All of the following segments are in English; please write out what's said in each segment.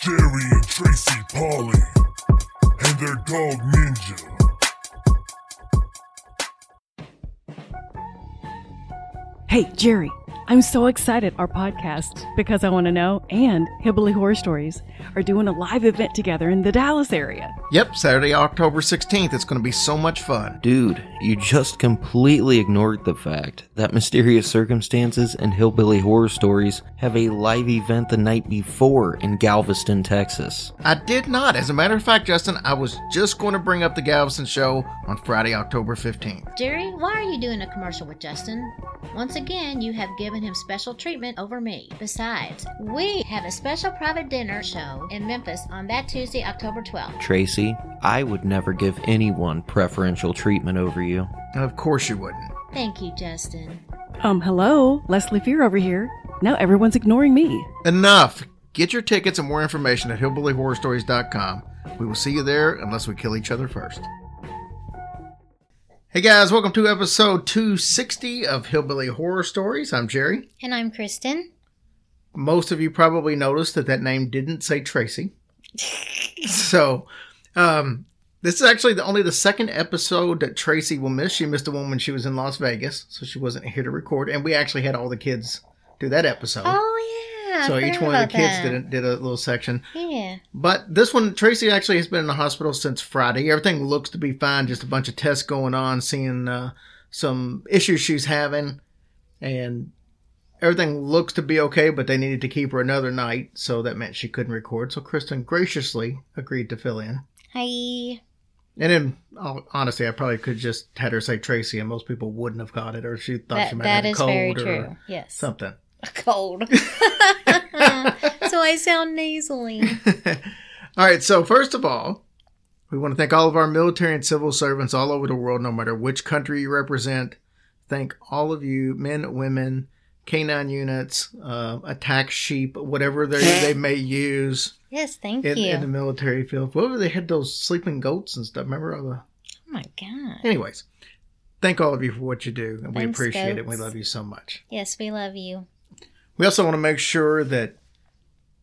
Jerry and Tracy Polly, and their dog Ninja. Hey, Jerry, I'm so excited our podcast, Because I Want to Know, and Hillbilly Horror Stories are doing a live event together in the Dallas area. Yep, Saturday, October 16th. It's going to be so much fun. Dude, you just completely ignored the fact that Mysterious Circumstances and Hillbilly Horror Stories have a live event the night before in Galveston, Texas. I did not. As a matter of fact, Justin, I was just going to bring up the Galveston show on Friday, October 15th. Jerry, why are you doing a commercial with Justin? Once again, you have given him special treatment over me. Besides, we have a special private dinner show in Memphis on that Tuesday, October 12th. Tracy, I would never give anyone preferential treatment over you. Of course you wouldn't. Thank you, Justin. Um, hello, Leslie Fear over here. Now everyone's ignoring me. Enough. Get your tickets and more information at hillbillyhorrorstories.com. We will see you there unless we kill each other first. Hey guys, welcome to episode 260 of Hillbilly Horror Stories. I'm Jerry. And I'm Kristen. Most of you probably noticed that that name didn't say Tracy. so, um, this is actually the, only the second episode that Tracy will miss. She missed the one when she was in Las Vegas, so she wasn't here to record. And we actually had all the kids do that episode. Oh, yeah. So each one of the kids that. did a, did a little section. Yeah. But this one, Tracy actually has been in the hospital since Friday. Everything looks to be fine. Just a bunch of tests going on, seeing uh, some issues she's having, and everything looks to be okay. But they needed to keep her another night, so that meant she couldn't record. So Kristen graciously agreed to fill in. Hi. And then, oh, honestly, I probably could just had her say Tracy, and most people wouldn't have got it, or she thought That, she might have a cold very or true. Yes. something. Cold. so I sound nasally. all right, so first of all, we want to thank all of our military and civil servants all over the world, no matter which country you represent. Thank all of you, men, women, canine units, uh, attack sheep, whatever they, they may use Yes, thank in, you. in the military field. What were they had those sleeping goats and stuff? Remember all the. oh my God. Anyways, thank all of you for what you do, and we Thanks, appreciate it. We love you so much. Yes, we love you. We also want to make sure that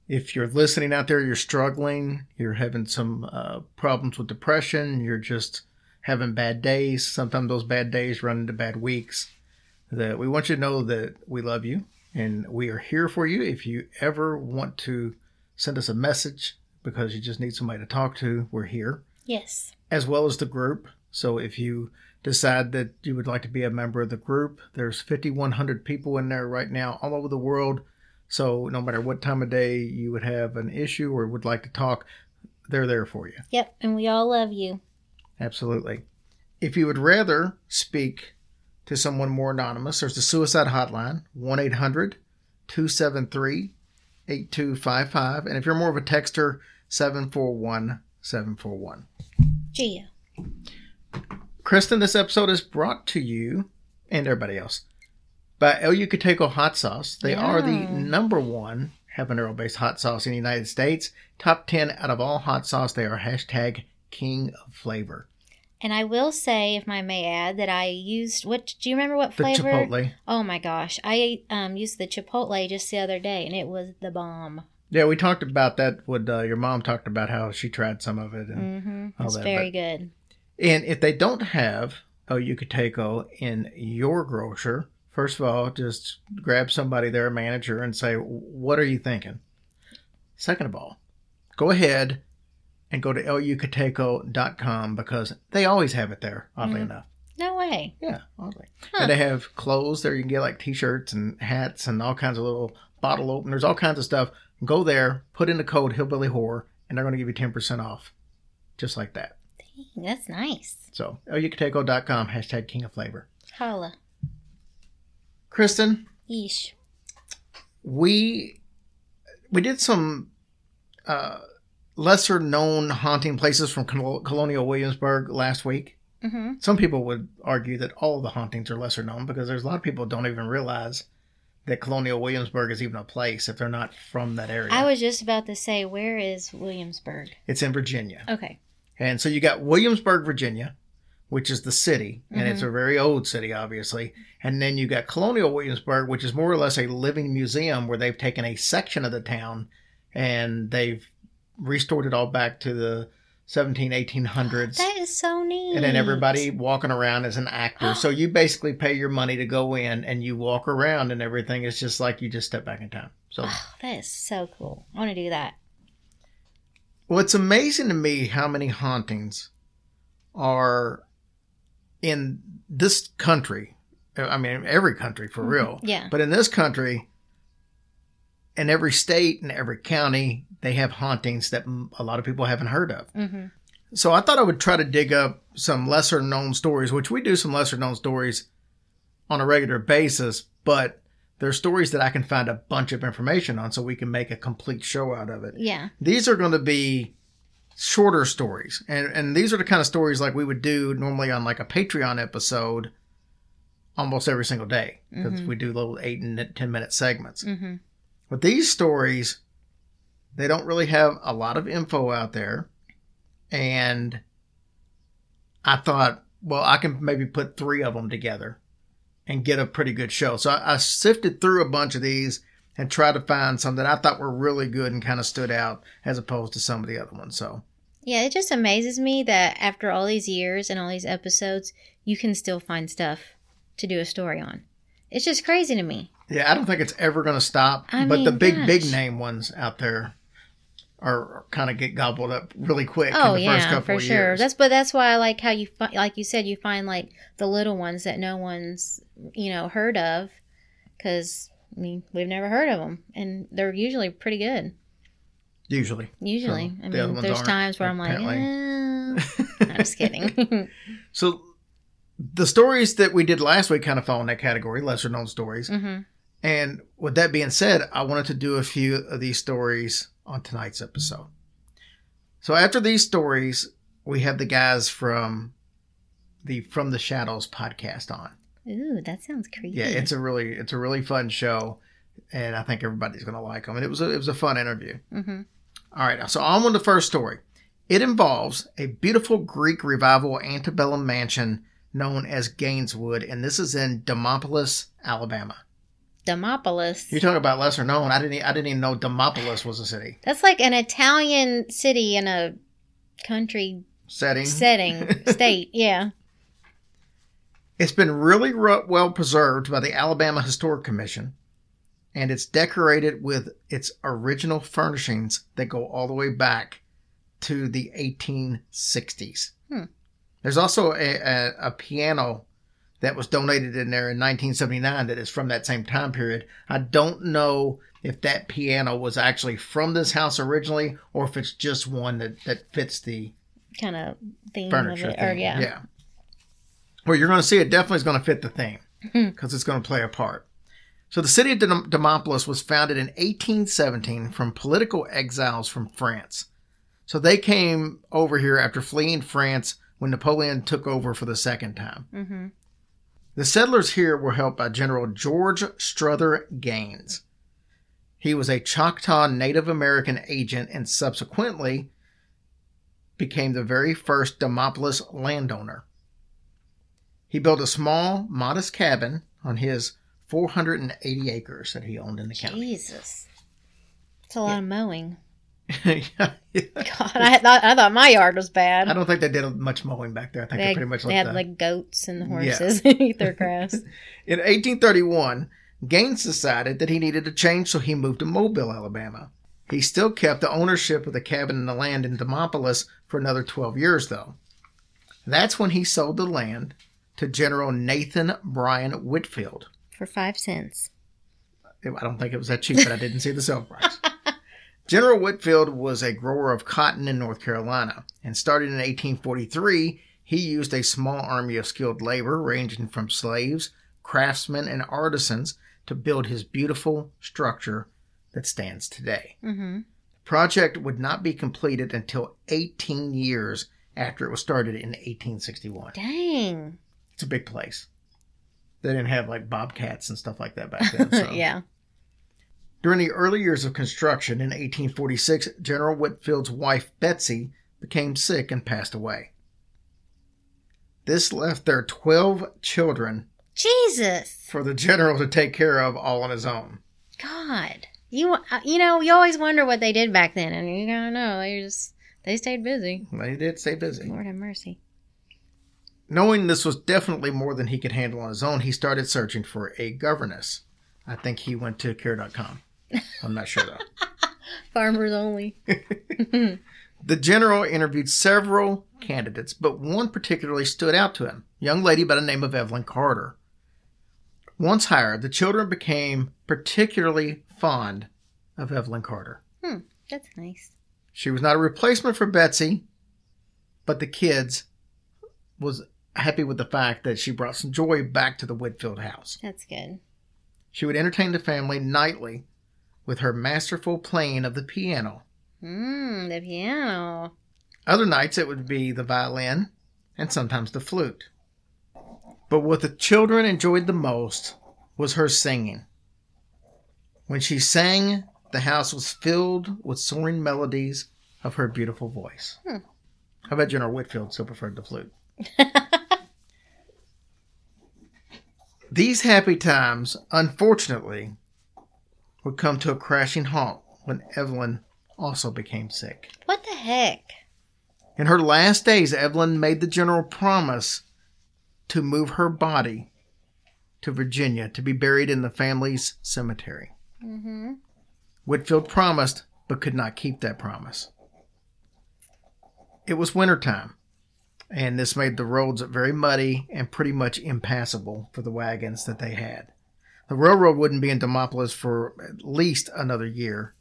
if you're listening out there, you're struggling, you're having some uh, problems with depression, you're just having bad days. Sometimes those bad days run into bad weeks. That we want you to know that we love you and we are here for you. If you ever want to send us a message because you just need somebody to talk to, we're here Yes. as well as the group. So if you decide that you would like to be a member of the group, there's 5,100 people in there right now all over the world. So no matter what time of day you would have an issue or would like to talk, they're there for you. Yep. And we all love you. Absolutely. If you would rather speak to someone more anonymous, there's the suicide hotline, 1 800 273 8255. And if you're more of a texter, 741 741. Gia. Kristen, this episode is brought to you and everybody else by El Yucateco Hot Sauce. They are the number one habanero based hot sauce in the United States. Top 10 out of all hot sauce. They are hashtag king of flavor. And I will say, if I may add, that I used what? Do you remember what flavor? The? Chipotle. Oh my gosh, I um used the Chipotle just the other day, and it was the bomb. Yeah, we talked about that. With uh, your mom talked about how she tried some of it, and Mm-hmm. all It's that, very good. And if they don't have El Yucateco in your grocer, first of all, just grab somebody there, a manager, and say, "What are you thinking?" Second of all, go ahead and go to elyucateco.com because they always have it there. Oddly Mhm. enough, No way. yeah, oddly. Huh. And they have clothes there. You can get like T-shirts and hats and all kinds of little bottle openers, all kinds of stuff. Go there, put in the code Hillbilly Horror, and they're going to give you ten percent off. just like that. That's nice. So, elyucateco.com, hashtag king of flavor. Holla. Kristen, Yeesh. we we did some uh, lesser known haunting places from Colonial Williamsburg last week. Mm-hmm. Some people would argue that all the hauntings are lesser known because there's a lot of people don't even realize that Colonial Williamsburg is even a place if they're not from that area. I was just about to say, where is Williamsburg? it's in Virginia. Okay. And so you got Williamsburg, Virginia, which is the city, and it's mm-hmm. a very old city, obviously. And then you got Colonial Williamsburg, which is more or less a living museum where they've taken a section of the town and they've restored it all back to the 17, 1800s. That is so neat. and then everybody walking around as an actor. so you basically pay your money to go in and you walk around and everything is just like you just step back in time. So Oh, that is so cool. I want to do that. Well, it's amazing to me how many hauntings are in this country. I mean, every country for real. Yeah. But in this country, in every state and every county, they have hauntings that a lot of people haven't heard of. Mm-hmm. So I thought I would try to dig up some lesser known stories, which we do some lesser known stories on a regular basis, but they're stories that I can find a bunch of information on so we can make a complete show out of it Yeah. these are going to be shorter stories and and these are the kind of stories like we would do normally on like a patreon episode almost every single day because we do little eight and ten minute segments Mm-hmm. but these stories they don't really have a lot of info out there and i thought well i can maybe put three of them together and get a pretty good show so i, I sifted through a bunch of these and tried to find some that i thought were really good and kind of stood out as opposed to some of the other ones so Yeah, it just amazes me that after all these years and all these episodes, you can still find stuff to do a story on. It's just crazy to me. yeah i don't think it's ever going to stop I but the mean, big big gosh. name ones out there are kind of get gobbled up really quick Oh in the first yeah, couple for of sure. years. That's but that's why I like how you fi- like you said you find like the little ones that no one's you know heard of because I mean we've never heard of them and they're usually pretty good. usually Usually, So, I the mean there's times where I'm like, eh. I'm just kidding. So the stories that we did last week kind of fall in that category, lesser known stories. hmm And with that being said, I wanted to do a few of these stories on tonight's episode. So after these stories, we have the guys from the From the Shadows podcast on. Ooh, that sounds creepy. Yeah, it's a really it's a really fun show, and I think everybody's going to like them. And it was a, it was a fun interview. hmm All right, so on with the first story. It involves a beautiful Greek revival antebellum mansion known as Gaineswood, and this is in Demopolis, Alabama. Demopolis. You talk about lesser known. I didn't. I didn't even know Demopolis was a city That's like an Italian city in a country setting. setting state. Yeah. It's been really ru- well preserved by the Alabama Historic Commission, and it's decorated with its original furnishings that go all the way back to the 1860s. Hmm. There's also a, a, a piano that was donated in there in 1979 that is from that same time period. I don't know if that piano was actually from this house originally or if it's just one that, that fits the Kind of theme furniture of it. Or yeah. yeah. Well, you're going to see it definitely is going to fit the theme Hmm. because it's going to play a part. So the city of Dem- Demopolis was founded in 1817 from political exiles from France. So they came over here after fleeing France when Napoleon took over for the second time. hmm The settlers here were helped by General George Strother Gaines. He was a Choctaw Native American agent and subsequently became the very first Demopolis landowner. He built a small, modest cabin on his 480 acres that he owned in the county. Jesus. It's a lot of mowing. Yeah. God, I thought I thought my yard was bad. I don't think they did much mowing back there. I think they they, pretty much they had the, like goats and the Yeah. horses eat their grass. In 1831, Gaines decided that he needed a change, so he moved to Mobile, Alabama. He still kept the ownership of the cabin and the land in Demopolis for another 12 years, though. That's when he sold the land to General Nathan Bryan Whitfield. For five cents. I don't think it was that cheap, but I didn't see the sale price. General Whitfield was a grower of cotton in North Carolina and started in 1843. He used a small army of skilled labor, ranging from slaves, craftsmen, and artisans, to build his beautiful structure that stands today. Mm-hmm. The project would not be completed until 18 years after it was started in 1861. Dang. It's a big place. They didn't have like bobcats and stuff like that back then. So. yeah. During the early years of construction in 1846, General Whitfield's wife Betsy became sick and passed away. This left their 12 children Jesus. for the general to take care of all on his own. God. You you know, you always wonder what they did back then and you gotta know, they just they stayed busy. They did stay busy. Lord have mercy. Knowing this was definitely more than he could handle on his own, he started searching for a governess. I think he went to care.com. I'm not sure though. Farmers only. The general interviewed several candidates, but one particularly stood out to him a young lady by the name of Evelyn Carter. Once hired, the children became particularly fond of Evelyn Carter. Hmm. That's nice. She was not a replacement for Betsy, but the kids was happy with the fact that she brought some joy back to the Whitfield house. That's good. She would entertain the family nightly with her masterful playing of the piano. Mmm, the piano. Other nights it would be the violin and sometimes the flute. But what the children enjoyed the most was her singing. When she sang, the house was filled with soaring melodies of her beautiful voice. Hmm. I bet General Whitfield still preferred the flute. These happy times, unfortunately, would come to a crashing halt when Evelyn also became sick. What the heck? In her last days, Evelyn made the general promise to move her body to Virginia to be buried in the family's cemetery. Mm-hmm. Whitfield promised, but could not keep that promise. It was wintertime, and this made the roads very muddy and pretty much impassable for the wagons that they had. The railroad wouldn't be in Demopolis for at least another year,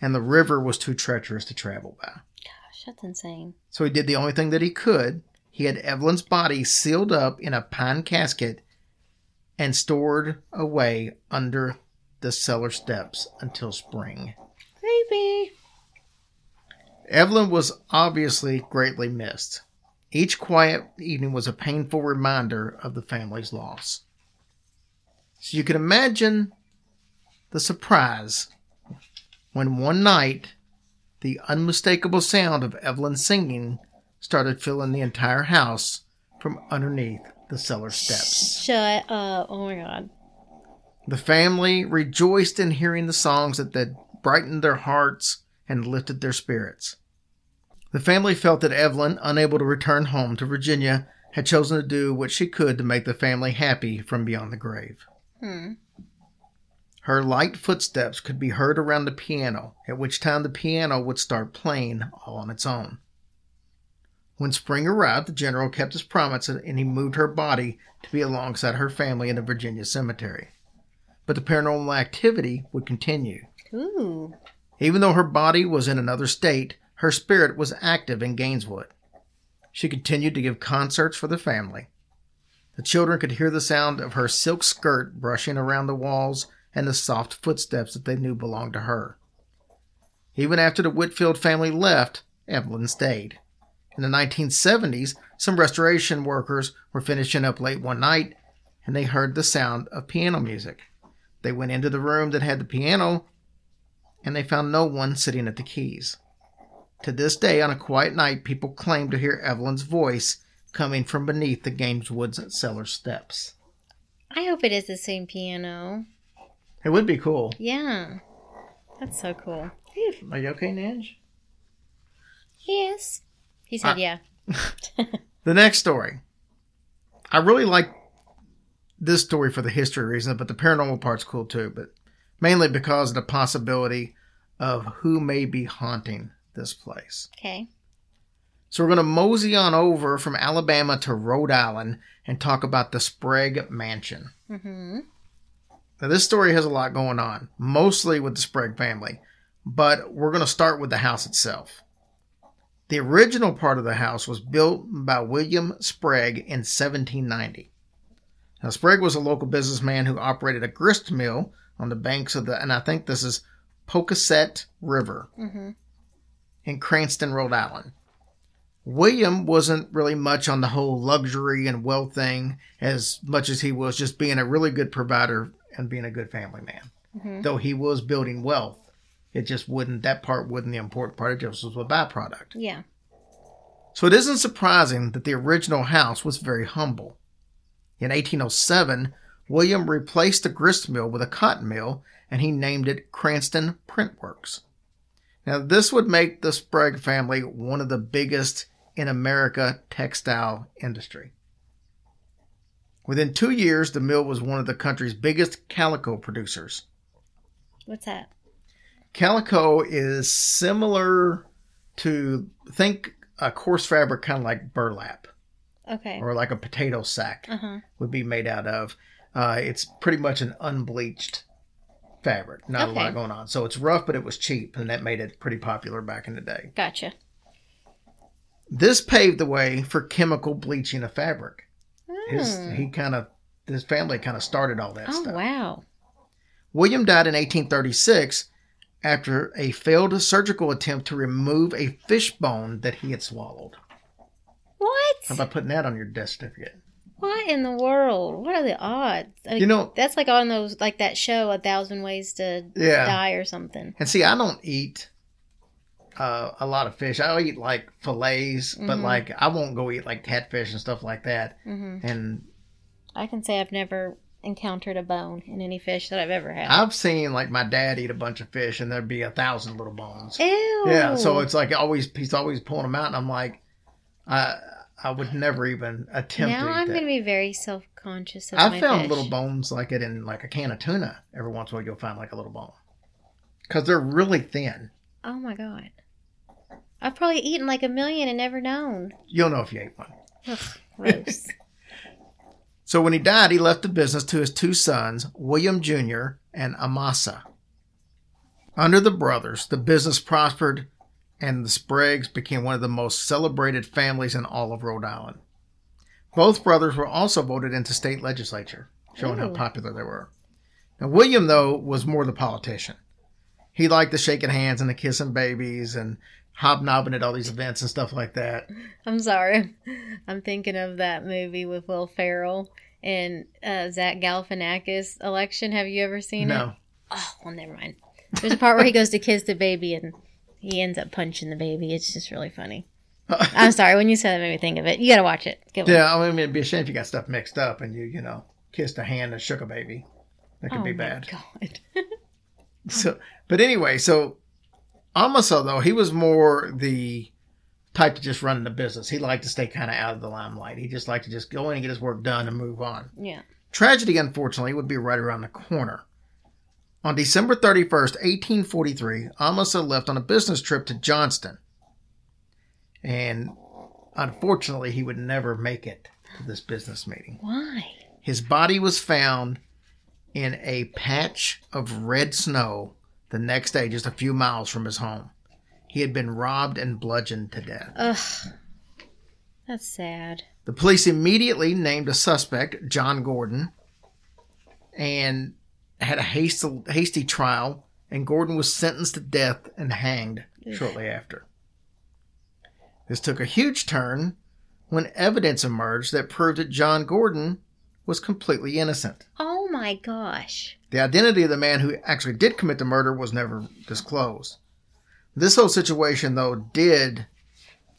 and the river was too treacherous to travel by. Gosh, that's insane. So he did the only thing that he could. He had Evelyn's body sealed up in a pine casket and stored away under the cellar steps until spring. Creepy. Evelyn was obviously greatly missed. Each quiet evening was a painful reminder of the family's loss. So you can imagine the surprise when one night the unmistakable sound of Evelyn singing started filling the entire house from underneath the cellar steps. Shut up. Oh my god. The family rejoiced in hearing the songs that, that brightened their hearts and lifted their spirits. The family felt that Evelyn, unable to return home to Virginia, had chosen to do what she could to make the family happy from beyond the grave. Hmm. Her light footsteps could be heard around the piano, at which time the piano would start playing all on its own. When spring arrived, the general kept his promise and he moved her body to be alongside her family in the Virginia cemetery. But the paranormal activity would continue. Ooh. Even though her body was in another state, her spirit was active in Gaineswood. She continued to give concerts for the family. The children could hear the sound of her silk skirt brushing around the walls and the soft footsteps that they knew belonged to her. Even after the Whitfield family left, Evelyn stayed. In the 1970s, some restoration workers were finishing up late one night and they heard the sound of piano music. They went into the room that had the piano and they found no one sitting at the keys. To this day, on a quiet night, people claim to hear Evelyn's voice coming from beneath the Gaineswood's cellar steps. I hope it is the same piano. It would be cool. Yeah. That's so cool. Are you okay, Nanj? Yes. He said, Ah. yeah. The next story. I really like this story for the history reason, but the paranormal part's cool too, but mainly because of the possibility of who may be haunting this place. Okay. So we're going to mosey on over from Alabama to Rhode Island and talk about the Sprague Mansion. Mm-hmm. Now, this story has a lot going on, mostly with the Sprague family, but we're going to start with the house itself. The original part of the house was built by William Sprague in 1790. Now, Sprague was a local businessman who operated a grist mill on the banks of the, and I think this is Pocasset River in Cranston, Rhode Island. William wasn't really much on the whole luxury and wealth thing as much as he was just being a really good provider and being a good family man. Mm-hmm. Though he was building wealth, it just wouldn't, that part wasn't the important part. Of it just was a byproduct. Yeah. So it isn't surprising that the original house was very humble. In 1807, William replaced the grist mill with a cotton mill and he named it Cranston Print Works. Now, this would make the Sprague family one of the biggest in America textile industry. Within two years, the mill was one of the country's biggest calico producers. What's that? Calico is similar to, think a coarse fabric kind of like burlap Okay. or like a potato sack Uh huh. would be made out of. Uh, it's pretty much an unbleached fabric, not a lot going on. So it's rough, but it was cheap, and that made it pretty popular back in the day. Gotcha. This paved the way for chemical bleaching of fabric. His Hmm. he kind of his family kind of started all that Oh stuff. wow. William died in 1836 after a failed surgical attempt to remove a fish bone that he had swallowed. What? How about putting that on your death certificate? What in the world? What are the odds? I mean, You know- that's like on those like that show, A Thousand Ways to Yeah. Die or something. And see, I don't eat uh, a lot of fish. I'll eat like fillets, but Mhm. like I won't go eat like catfish and stuff like that. hmm And I can say I've never encountered a bone in any fish that I've ever had. I've seen like my dad eat a bunch of fish, and there'd be a thousand little bones. Ew. Yeah, so it's like always he's always pulling them out, and I'm like, I I would never even attempt now I'm going to be very self conscious of I found fish. little bones like it in like a can of tuna. Every once in a while, you'll find like a little bone because they're really thin. Oh my god. I've probably eaten like a million and never known. You'll know if you ate one. Ugh, gross. So when he died, he left the business to his two sons, William Jr. and Amasa. Under the brothers, the business prospered and the Spragues became one of the most celebrated families in all of Rhode Island. Both brothers were also voted into state legislature, showing how popular they were. Now, William, though, was more the politician. He liked the shaking hands and the kissing babies and hobnobbing at all these events and stuff like that. I'm sorry. I'm thinking of that movie with Will Ferrell and uh, Zach Galifianakis election. Have you ever seen it? No. Oh, well, never mind. There's a part where he goes to kiss the baby and he ends up punching the baby. It's just really funny. I'm sorry. When you said that, made me think of it. You got to watch it. Good one. Yeah, I mean, it'd be a shame if you got stuff mixed up and you, you know, kissed a hand and shook a baby. That could oh be bad. God. So, but anyway, so Amasa though he was more the type to just run the business. He liked to stay kind of out of the limelight. He just liked to just go in and get his work done and move on. yeah. Tragedy, unfortunately, would be right around the corner. On December 31st, 1843, Amasa left on a business trip to Johnston. And unfortunately, he would never make it to this business meeting. Why? His body was found in a patch of red snow the next day, just a few miles from his home. He had been robbed and bludgeoned to death. Ugh. That's sad. The police immediately named a suspect, John Gordon, and had a hasty, hasty trial, and Gordon was sentenced to death and hanged shortly after. This took a huge turn when evidence emerged that proved that John Gordon was completely innocent. Oh my gosh. The identity of the man who actually did commit the murder was never disclosed. This whole situation, though, did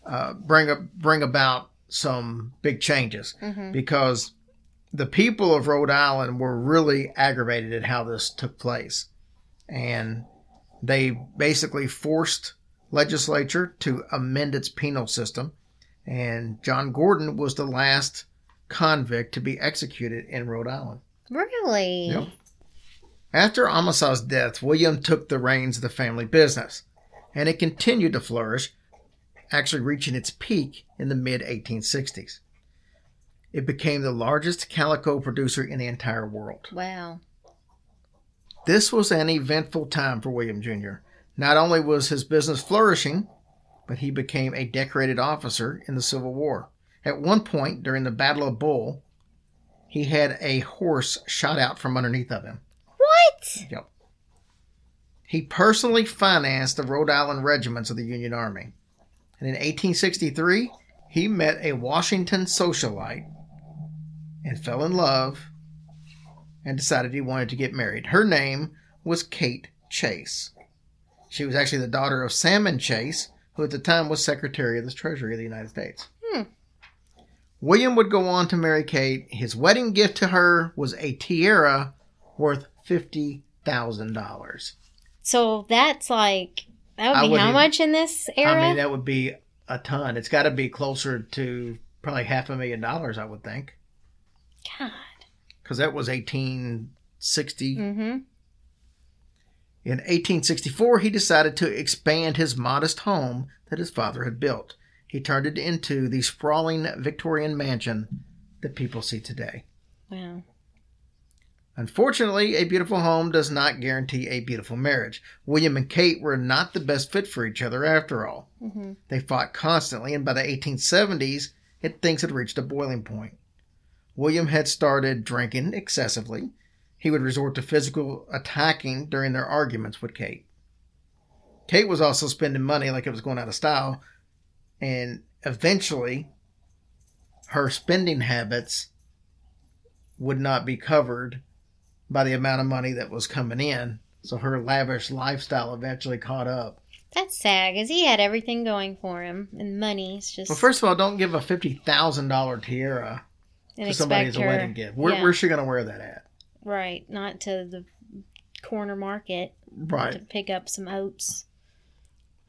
uh, bring up bring about some big changes because the people of Rhode Island were really aggravated at how this took place, and they basically forced legislature to amend its penal system. And John Gordon was the last convict to be executed in Rhode Island. Really? Yep. After Amasa's death, William took the reins of the family business, and it continued to flourish, actually reaching its peak in the mid 1860s. It became the largest calico producer in the entire world. Wow. This was an eventful time for William Jr., Not only was his business flourishing, but he became a decorated officer in the Civil War. At one point during the Battle of Bull, he had a horse shot out from underneath of him. What? Yep. He personally financed the Rhode Island regiments of the Union Army. And in 1863, he met a Washington socialite and fell in love and decided he wanted to get married. Her name was Kate Chase. She was actually the daughter of Salmon Chase, who at the time was Secretary of the Treasury of the United States. William would go on to marry Kate. His wedding gift to her was a tiara worth $50,000. So that's like that would be how much in this era? I mean, that would be a ton. It's got to be closer to probably half a million dollars, I would think, God. because that was 1860. Mm-hmm. In 1864, he decided to expand his modest home that his father had built. He turned it into the sprawling Victorian mansion that people see today. Wow. Unfortunately, a beautiful home does not guarantee a beautiful marriage. William and Kate were not the best fit for each other after all. Mm-hmm. They fought constantly, and by the 1870s, it, things had reached a boiling point. William had started drinking excessively. He would resort to physical attacking during their arguments with Kate. Kate was also spending money like it was going out of style, and eventually, her spending habits would not be covered by the amount of money that was coming in. So her lavish lifestyle eventually caught up. That's sad because he had everything going for him, and money's just. Well, first of all, don't give a fifty thousand dollar tiara and to somebody as a wedding gift. Where, yeah, Where's she going to wear that at? right, not to the corner market Right. to pick up some oats.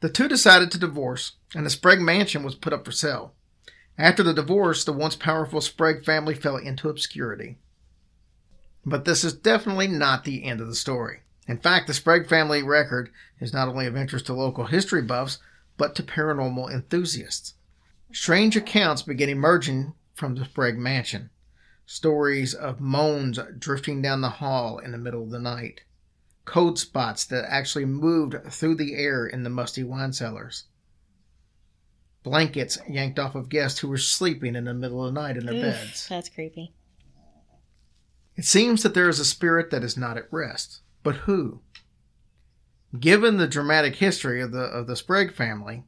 The two decided to divorce, and the Sprague mansion was put up for sale. After the divorce, the once powerful Sprague family fell into obscurity. But this is definitely not the end of the story. In fact, the Sprague family record is not only of interest to local history buffs, but to paranormal enthusiasts. Strange accounts begin emerging from the Sprague mansion. Stories of moans drifting down the hall in the middle of the night cold spots that actually moved through the air in the musty wine cellars. Blankets yanked off of guests who were sleeping in the middle of the night in their Oof, beds. That's creepy. It seems that there is a spirit that is not at rest. But who? Given the dramatic history of the of the Sprague family,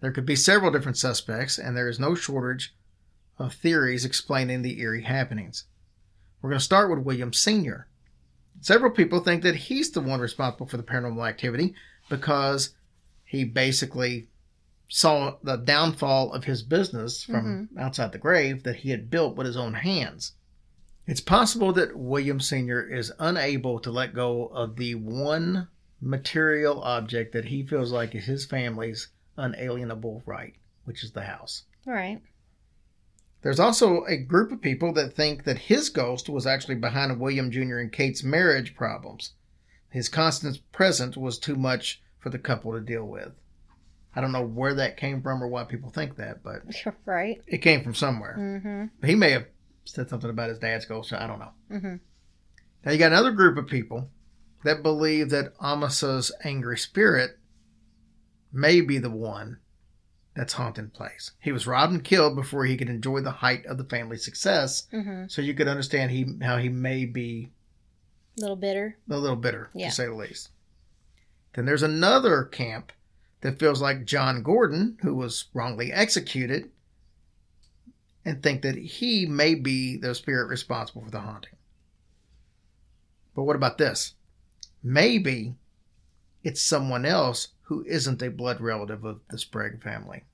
there could be several different suspects, and there is no shortage of theories explaining the eerie happenings. We're going to start with William Sr. Several people think that he's the one responsible for the paranormal activity because he basically saw the downfall of his business from mm-hmm. outside the grave that he had built with his own hands. It's possible that William Sr. is unable to let go of the one material object that he feels like is his family's unalienable right, which is the house. All right. There's also a group of people that think that his ghost was actually behind William Jr. and Kate's marriage problems. His constant presence was too much for the couple to deal with. I don't know where that came from or why people think that, but right. it came from somewhere. Mm-hmm. He may have said something about his dad's ghost. I don't know. Mm-hmm. Now you got another group of people that believe that Amasa's angry spirit may be the one that's haunting place. He was robbed and killed before he could enjoy the height of the family's success. Mm-hmm. So you could understand he how he may be A little bitter. a little bitter, Yeah. to say the least. Then there's another camp that feels like John Gordon, who was wrongly executed, and think that he may be the spirit responsible for the haunting. But what about this? Maybe it's someone else who isn't a blood relative of the Sprague family.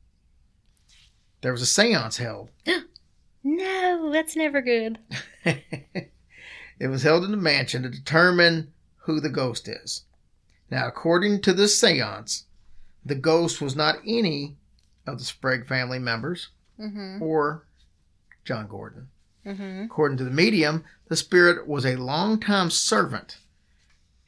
There was a seance held No, that's never good. it was held in the mansion to determine who the ghost is. Now, according to this seance, the ghost was not any of the Sprague family members Mm-hmm. or John Gordon. Mm-hmm. According to the medium, the spirit was a longtime servant.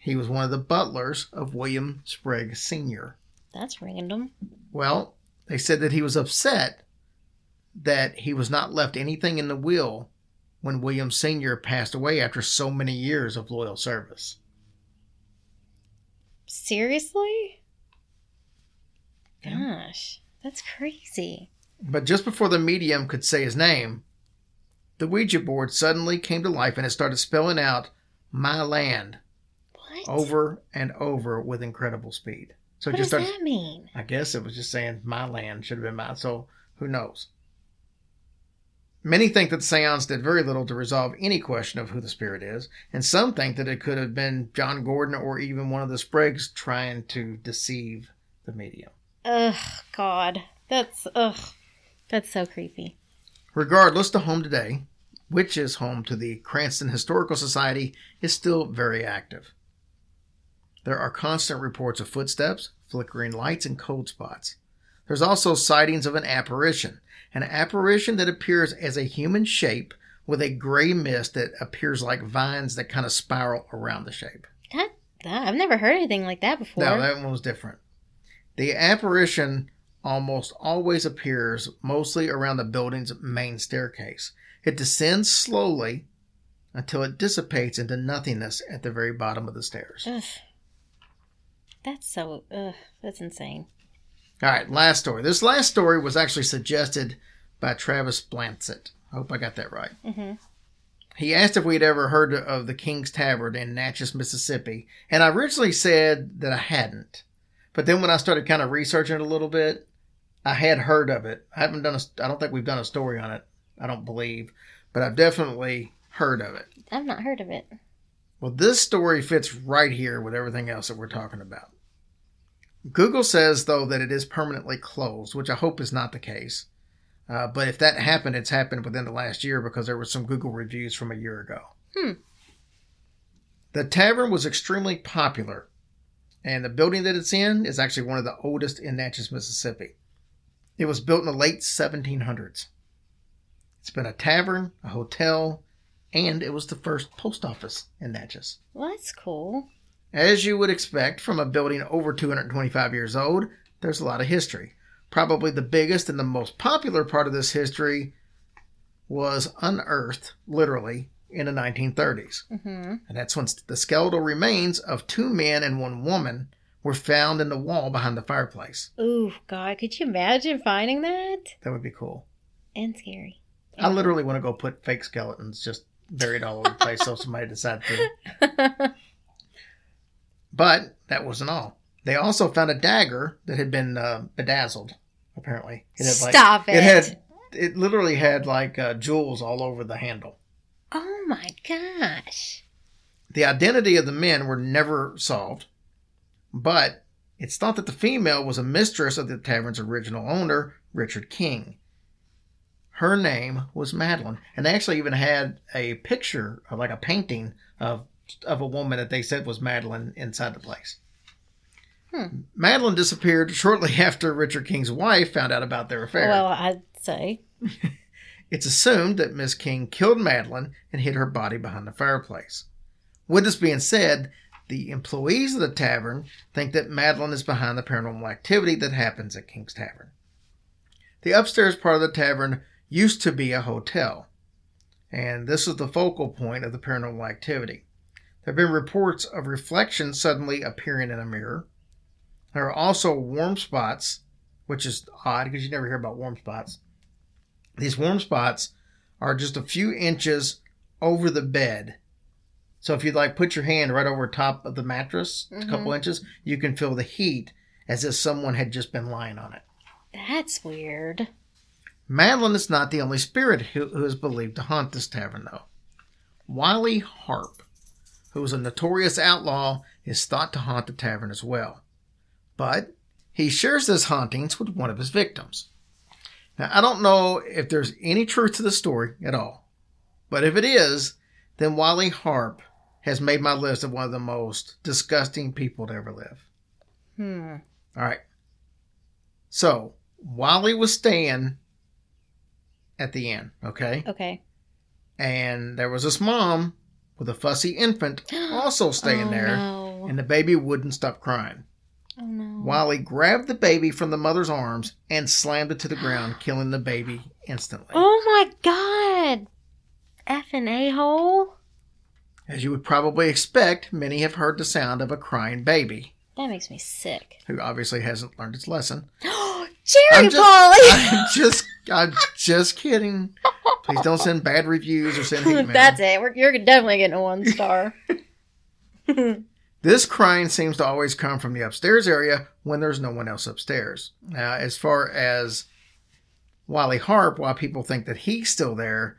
He was one of the butlers of William Sprague Sr. That's random. Well, they said that he was upset that he was not left anything in the will when William Sr. passed away after so many years of loyal service. Seriously? Gosh, that's crazy. But just before the medium could say his name, the Ouija board suddenly came to life and it started spelling out my land What? over and over with incredible speed. So what just does started that mean? I guess it was just saying my land should have been mine. So who knows? Many think that the seance did very little to resolve any question of who the spirit is, and some think that it could have been John Gordon or even one of the Spriggs trying to deceive the medium. Ugh, God, that's ugh, that's so creepy. Regardless, the home today, which is home to the Cranston Historical Society, is still very active. There are constant reports of footsteps, flickering lights, and cold spots. There's also sightings of an apparition, an apparition that appears as a human shape with a gray mist that appears like vines that kind of spiral around the shape. That, that I've never heard anything like that before. No, that one was different. The apparition almost always appears mostly around the building's main staircase. It descends slowly until it dissipates into nothingness at the very bottom of the stairs. Ugh. That's so ugh, that's insane. All right, last story. This last story was actually suggested by Travis Blancett. I hope I got that right. Mm-hmm. He asked if we'd ever heard of the King's Tavern in Natchez, Mississippi, and I originally said that I hadn't. But then when I started kind of researching it a little bit, I had heard of it. I haven't done a, I don't think we've done a story on it. I don't believe, but I've definitely heard of it. I've not heard of it. Well, this story fits right here with everything else that we're talking about. Google says, though, that it is permanently closed, which I hope is not the case. Uh, but if that happened, it's happened within the last year because there were some Google reviews from a year ago. Hmm. The tavern was extremely popular, and the building that it's in is actually one of the oldest in Natchez, Mississippi. It was built in the late 1700s. It's been a tavern, a hotel, and it was the first post office in Natchez. Well, that's cool. As you would expect from a building over 225 years old, there's a lot of history. Probably the biggest and the most popular part of this history was unearthed, literally, in the 1930s. Mm-hmm. And that's when the skeletal remains of two men and one woman were found in the wall behind the fireplace. Ooh, God, could you imagine finding that? That would be cool. And scary. I literally want to go put fake skeletons just buried all over the place so somebody decided to. But that wasn't all. They also found a dagger that had been uh, bedazzled. Apparently, it had Stop It it. had. It literally had like uh, jewels all over the handle. Oh my gosh. The identity of the men were never solved, but it's thought that the female was a mistress of the tavern's original owner, Richard King. Her name was Madeline, and they actually even had a picture of like a painting of of a woman that they said was Madeline inside the place. Hmm. Madeline disappeared shortly after Richard King's wife found out about their affair. Well, I'd say. It's assumed that Miss King killed Madeline and hid her body behind the fireplace. With this being said, the employees of the tavern think that Madeline is behind the paranormal activity that happens at King's Tavern. The upstairs part of the tavern used to be a hotel, and this is the focal point of the paranormal activity. There have been reports of reflections suddenly appearing in a mirror. There are also warm spots, which is odd because you never hear about warm spots. These warm spots are just a few inches over the bed. So if you'd like put your hand right over top of the mattress, a couple mm-hmm. inches, you can feel the heat as if someone had just been lying on it. That's weird. Madeline is not the only spirit who, who is believed to haunt this tavern, though. Wiley Harpe, who is a notorious outlaw, is thought to haunt the tavern as well. But he shares his hauntings with one of his victims. Now, I don't know if there's any truth to the story at all, but if it is, then Wiley Harpe has made my list of one of the most disgusting people to ever live. Hmm. All right. So, Wiley was staying at the inn, okay? Okay. And there was this mom with a fussy infant also staying oh, there, No. and the baby wouldn't stop crying. Oh no. Wiley grabbed the baby from the mother's arms and slammed it to the ground, killing the baby instantly. Oh my god. Effing a hole. As you would probably expect, many have heard the sound of a crying baby. That makes me sick. who obviously hasn't learned its lesson. Jerry I'm just, Polly! I'm just, I'm just kidding. Please don't send bad reviews or send hate mail. That's it. We're, you're definitely getting a one star. This crying seems to always come from the upstairs area when there's no one else upstairs. Now, as far as Wally Harpe, while people think that he's still there,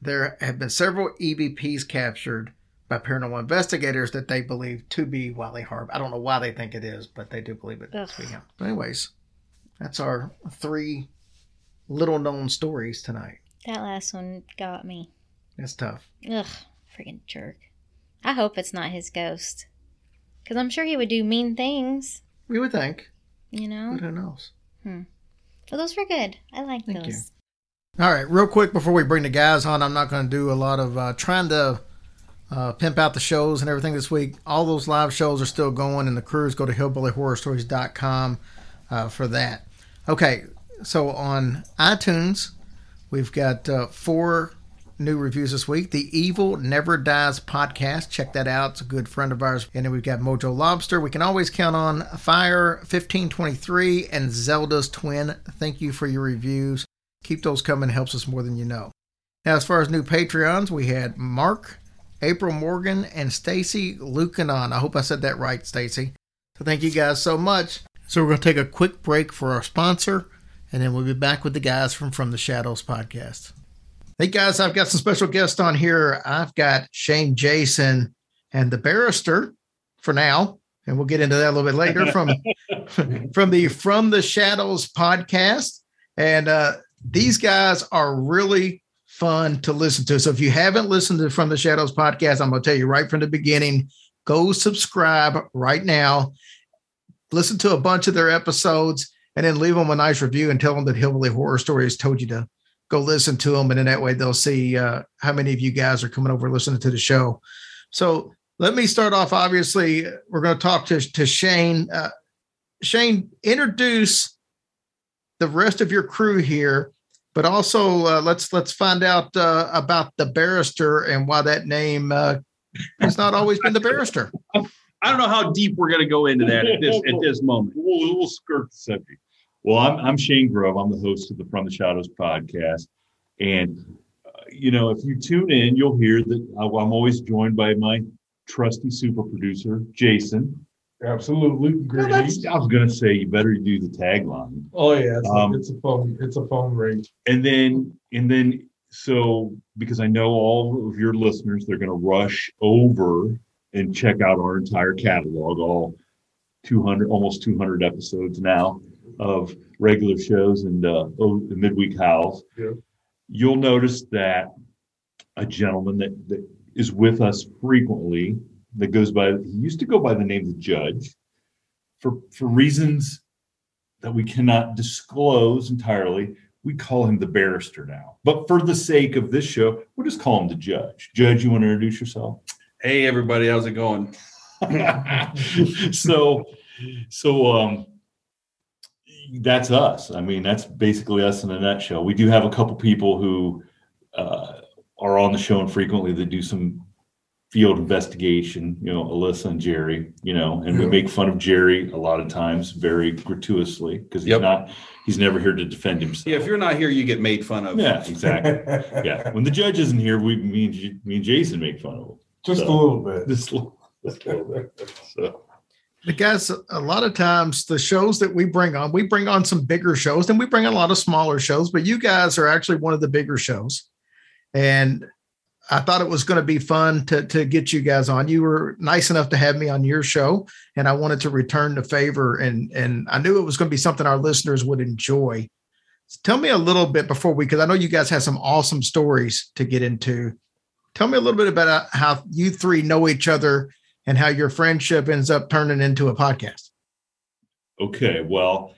there have been several EVPs captured by paranormal investigators that they believe to be Wally Harpe. I don't know why they think it is, but they do believe it Ugh. to be him. But anyways, that's our three little known stories tonight. that last one got me. That's tough. Ugh, freaking jerk. I hope it's not his ghost. Because I'm sure he would do mean things, We would think, you know? but who knows? Hmm. But those were good. I like Thank those. you. All right, real quick before we bring the guys on, I'm not going to do a lot of uh, trying to uh, pimp out the shows and everything this week. All those live shows are still going, and the crews go to hillbillyhorrorstories.com uh, for that. Okay, so on iTunes, we've got uh, four new reviews this week. The Evil Never Dies podcast. Check that out. It's a good friend of ours. And then we've got Mojo Lobster. We can always count on Fire 1523 and Zelda's Twin. Thank you for your reviews. Keep those coming. Helps us more than you know. Now, as far as new Patreons, we had Mark, April Morgan, and Stacy Lucanon. I hope I said that right, Stacy. So thank you guys so much. So we're going to take a quick break for our sponsor, and then we'll be back with the guys from From the Shadows podcast. Hey guys, I've got some special guests on here. I've got Shane Jason and the barrister for now, and we'll get into that a little bit later from from the From the Shadows podcast. And uh, these guys are really fun to listen to. So if you haven't listened to From the Shadows podcast, I'm going to tell you right from the beginning, go subscribe right now. Listen to a bunch of their episodes and then leave them a nice review and tell them that Hillbilly Horror Stories told you to go listen to them. And then that way they'll see uh, how many of you guys are coming over listening to the show. So let me start off. Obviously, we're going to talk to, to Shane. Uh, Shane, introduce the rest of your crew here, but also uh, let's let's find out uh, about the barrister and why that name uh, has not always been the barrister. I don't know how deep we're going to go into that at this at this moment. We'll, we'll skirt the subject. Well, I'm, I'm Shane Grove. I'm the host of the From the Shadows podcast. And, uh, you know, if you tune in, you'll hear that I- I'm always joined by my trusty super producer, Jason. Absolutely. Well, Great. that's- I was going to say, you better do the tagline. oh yeah, it's, Um, it's a phone. It's a phone ring. And then, and then, so because I know all of your listeners, they're going to rush over and check out our entire catalog, all 200, almost 200 episodes now of regular shows and uh, the midweek howls. Yeah. You'll notice that a gentleman that, that is with us frequently that goes by, he used to go by the name of the judge for, for reasons that we cannot disclose entirely we call him the barrister now. But for the sake of this show, we'll just call him the judge. Judge, you want to introduce yourself? Hey, everybody, how's it going? so, so um, that's us. I mean, that's basically us in a nutshell. We do have a couple people who uh, are on the show and frequently that do some field investigation. You know, Alyssa and Jerry. You know, and we make fun of Jerry a lot of times, very gratuitously, because he's Yep. not. He's never here to defend himself. Yeah, if you're not here, you get made fun of. Yeah, exactly. yeah. When the judge isn't here, we me and, me and Jason make fun of him. Just So- a little bit. This little, this little bit. So The guys, a lot of times the shows that we bring on, we bring on some bigger shows, and we bring on a lot of smaller shows, but you guys are actually one of the bigger shows. And I thought it was going to be fun to, to get you guys on. You were nice enough to have me on your show, and I wanted to return the favor. And, and I knew it was going to be something our listeners would enjoy. Tell me a little bit before we, because I know you guys have some awesome stories to get into. Tell me a little bit about how you three know each other and how your friendship ends up turning into a podcast. okay, well,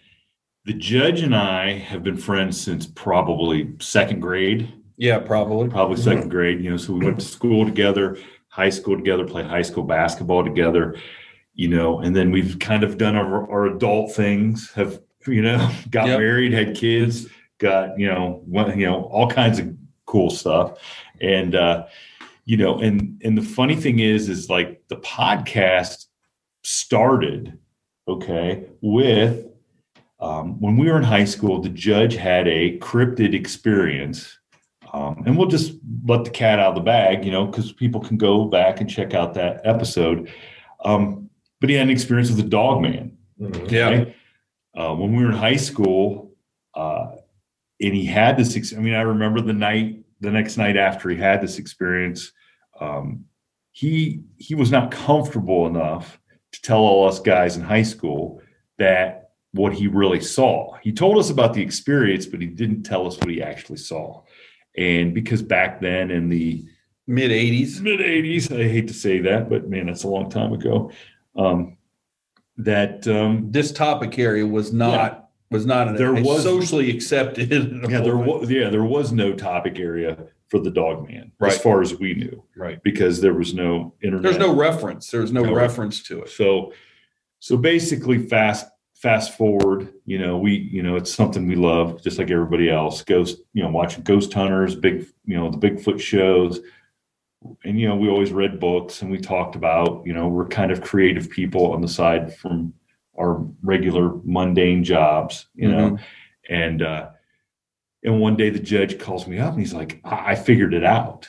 the judge and I have been friends since probably second grade. Yeah, probably. probably second grade, you know, so we went to school together, high school together, played high school basketball together, you know, and then we've kind of done our, our adult things, have, you know, got Yep. married, had kids, got, you know, one, you know, all kinds of cool stuff. And, uh, you know, and, and the funny thing is, is like the podcast started okay, with um, when we were in high school, the judge had a cryptid experience. Um, and we'll just let the cat out of the bag, you know, because people can go back and check out that episode. Um, but he had an experience with the dog man. Yeah. okay? Uh, when we were in high school, uh, and he had this, ex- I mean, I remember the night, the next night after he had this experience, um, he he was not comfortable enough to tell all us guys in high school that what he really saw. He told us about the experience, but he didn't tell us what he actually saw. And because back then in the Mid 80s. mid 80s, I hate to say that, but man, that's a long time ago. Um, that um, This topic area was not was not an, There was- socially accepted. yeah, there was yeah, there was no topic area for the dog man Right. as far as we knew right. because there was no internet. There's no reference. There's no No. reference to it. So, so basically, fast fast forward. You know, we you know it's something we love, just like everybody else. Ghost, you know, watching ghost hunters, big you know the Bigfoot shows, and you know we always read books and we talked about you know we're kind of creative people on the side from our regular mundane jobs, you know, and uh, and one day the judge calls me up and he's like, I, I figured it out.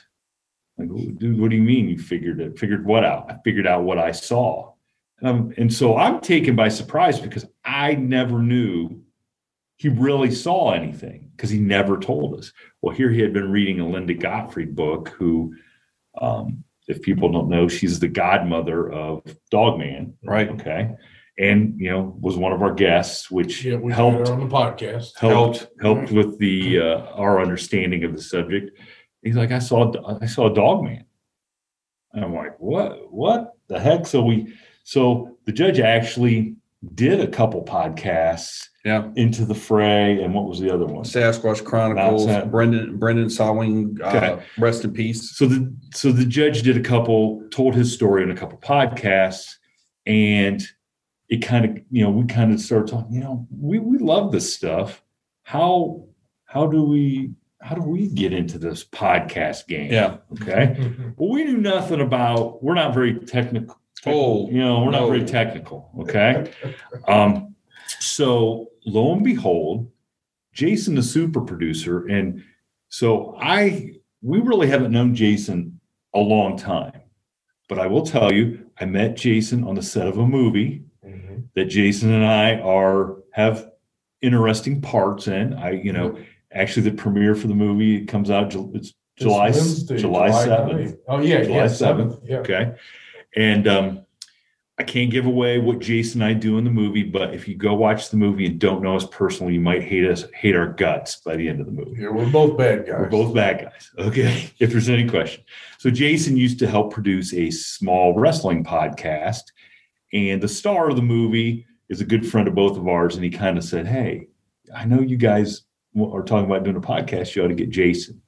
Like, dude, what do you mean you figured it? Figured what out? I figured out what I saw. Um, and so I'm taken by surprise because I never knew he really saw anything because he never told us. Well, here he had been reading a Linda Godfrey book, who, um, if people don't know, she's the godmother of Dogman, Right. Okay, and you know was one of our guests, which Yeah, we helped on the podcast. helped helped with the uh, our understanding of the subject. He's like, I saw I saw a dog man. And I'm like, what what the heck? So we so the judge actually did a couple podcasts Yeah. into the fray, and what was the other one? Sasquatch Chronicles, That's. Brendan Brendan Sawing, uh, Okay. rest in peace. So the so the judge did a couple, told his story in a couple podcasts, and it kind of you know we kind of started talking. You know, we we love this stuff. How how do we how do we get into this podcast game? Yeah. Okay. Well, we knew nothing about. We're not very technical. Oh, you know, we're not very technical. Okay. um, so lo and behold, Jason, the super producer, and so I, we really haven't known Jason a long time, but I will tell you, I met Jason on the set of a movie. That Jason and I are have interesting parts in. I, you know, actually the premiere for the movie it comes out. It's July Wednesday, July seventh. Oh, yeah, July 7th. 7th. Yeah. Okay. And um, I can't give away what Jason and I do in the movie, but if you go watch the movie and don't know us personally, you might hate us, hate our guts by the end of the movie. Yeah, we're both bad guys. We're both bad guys. Okay. If there's any question. So Jason used to help produce a small wrestling podcast. And the star of the movie is a good friend of both of ours. And he kind of said, Hey, I know you guys are talking about doing a podcast. You ought to get Jason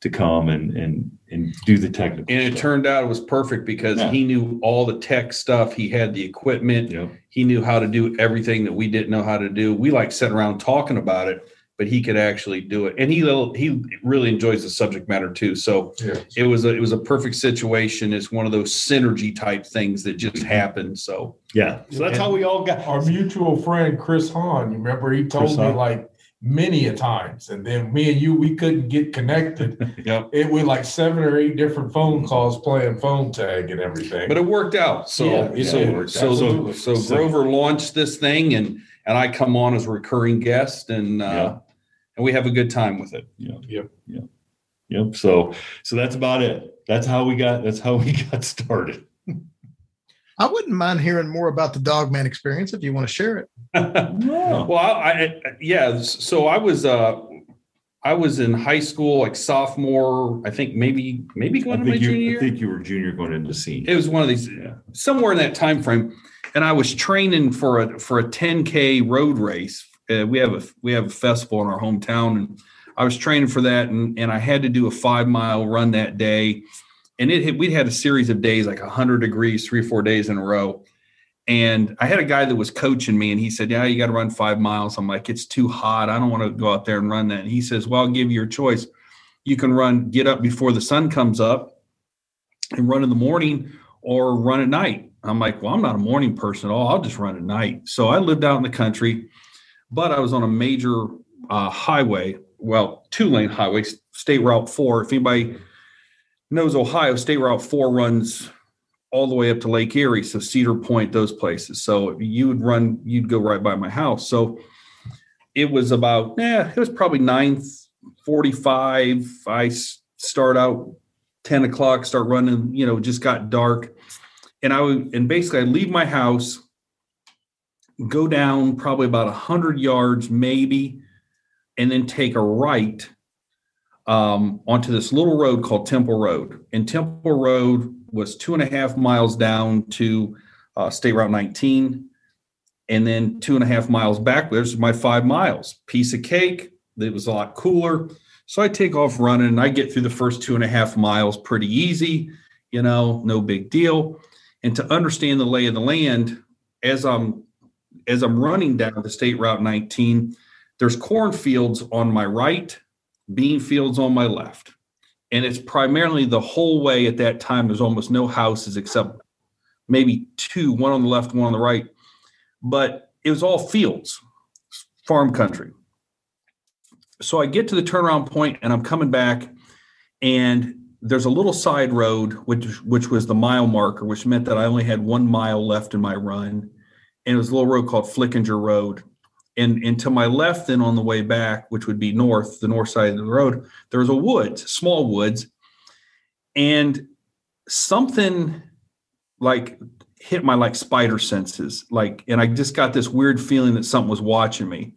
to come and and and do the technical. And it stuff." turned out it was perfect because Yeah. he knew all the tech stuff. He had the equipment. Yeah. He knew how to do everything that we didn't know how to do. We like sat around talking about it, but he could actually do it. And he he really enjoys the subject matter too. So Yeah. it was a it was a perfect situation. It's one of those synergy type things that just happened. So Yeah. So that's how we all got. Our mutual friend Chris Hahn, you remember he told Chris me Hahn. like many a times, and then me and you we couldn't get connected. Yep. It was like seven or eight different phone calls playing phone tag and everything. but it worked out. So Yeah, it so did. so, so So- Grover launched this thing and and I come on as a recurring guest and uh Yeah. And we have a good time with it. Yeah. Yep. Yep. Yep. So so that's about it. That's how we got that's how we got started. I wouldn't mind hearing more about the Dogman experience if you want to share it. Well, I, I yeah. So I was uh I was in high school, like sophomore. I think maybe maybe I going to my think, junior you, I think you were junior going into senior. It was one of these Yeah. somewhere in that time frame, and I was training for a for a 10k road race. Uh, we have a we have a festival in our hometown, and I was training for that, and and I had to do a five mile run that day, and it we'd had a series of days like 100 degrees, three or four days in a row. And I had a guy that was coaching me, and he said, "Yeah, you got to run five miles." I'm like, "It's too hot. I don't want to go out there and run that." And he says, "Well, I'll give you your choice. You can run, get up before the sun comes up, and run in the morning, or run at night. I'm like, well, I'm not a morning person at all. I'll just run at night. So I lived out in the country, but I was on a major uh, highway, well, two lane highway, State Route 4. If anybody knows Ohio, State Route 4 runs all the way up to Lake Erie, so Cedar Point, those places. So you would run, you'd go right by my house. So it was about, yeah, it was probably 9:45. I start out 10 o'clock, start running, you know, just got dark. And I would, and basically I leave my house, go down probably about 100 yards, maybe, and then take a right um, onto this little road called Temple Road. And Temple Road was two and a half miles down to uh, State Route 19. And then two and a half miles back, there's my five miles. Piece of cake. It was a lot cooler. So I take off running and I get through the first two and a half miles pretty easy, you know, no big deal. And to understand the lay of the land, as I'm as I'm running down the state route 19, there's cornfields on my right, bean fields on my left. And it's primarily the whole way at that time, there's almost no houses except maybe two, one on the left, one on the right. But it was all fields, farm country so I get to the turnaround point and I'm coming back and there's a little side road which which was the mile marker which meant that I only had 1 mile left in my run and it was a little road called Flickinger Road and and to my left then on the way back which would be north the north side of the road there was a woods small woods and something like hit my like spider senses like and I just got this weird feeling that something was watching me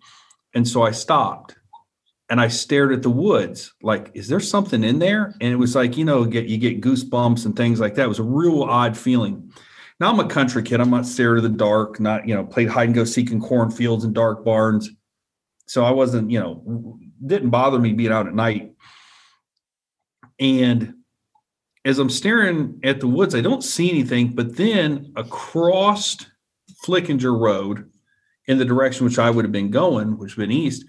and so I stopped and I stared at the woods, like, is there something in there? And it was like, you know, get you get goosebumps and things like that. It was a real odd feeling. Now I'm a country kid. I'm not scared of the dark. Not you know, played hide and go seek in cornfields and dark barns. So I wasn't, you know, didn't bother me being out at night. And as I'm staring at the woods, I don't see anything. But then across Flickinger Road, in the direction which I would have been going, which been east,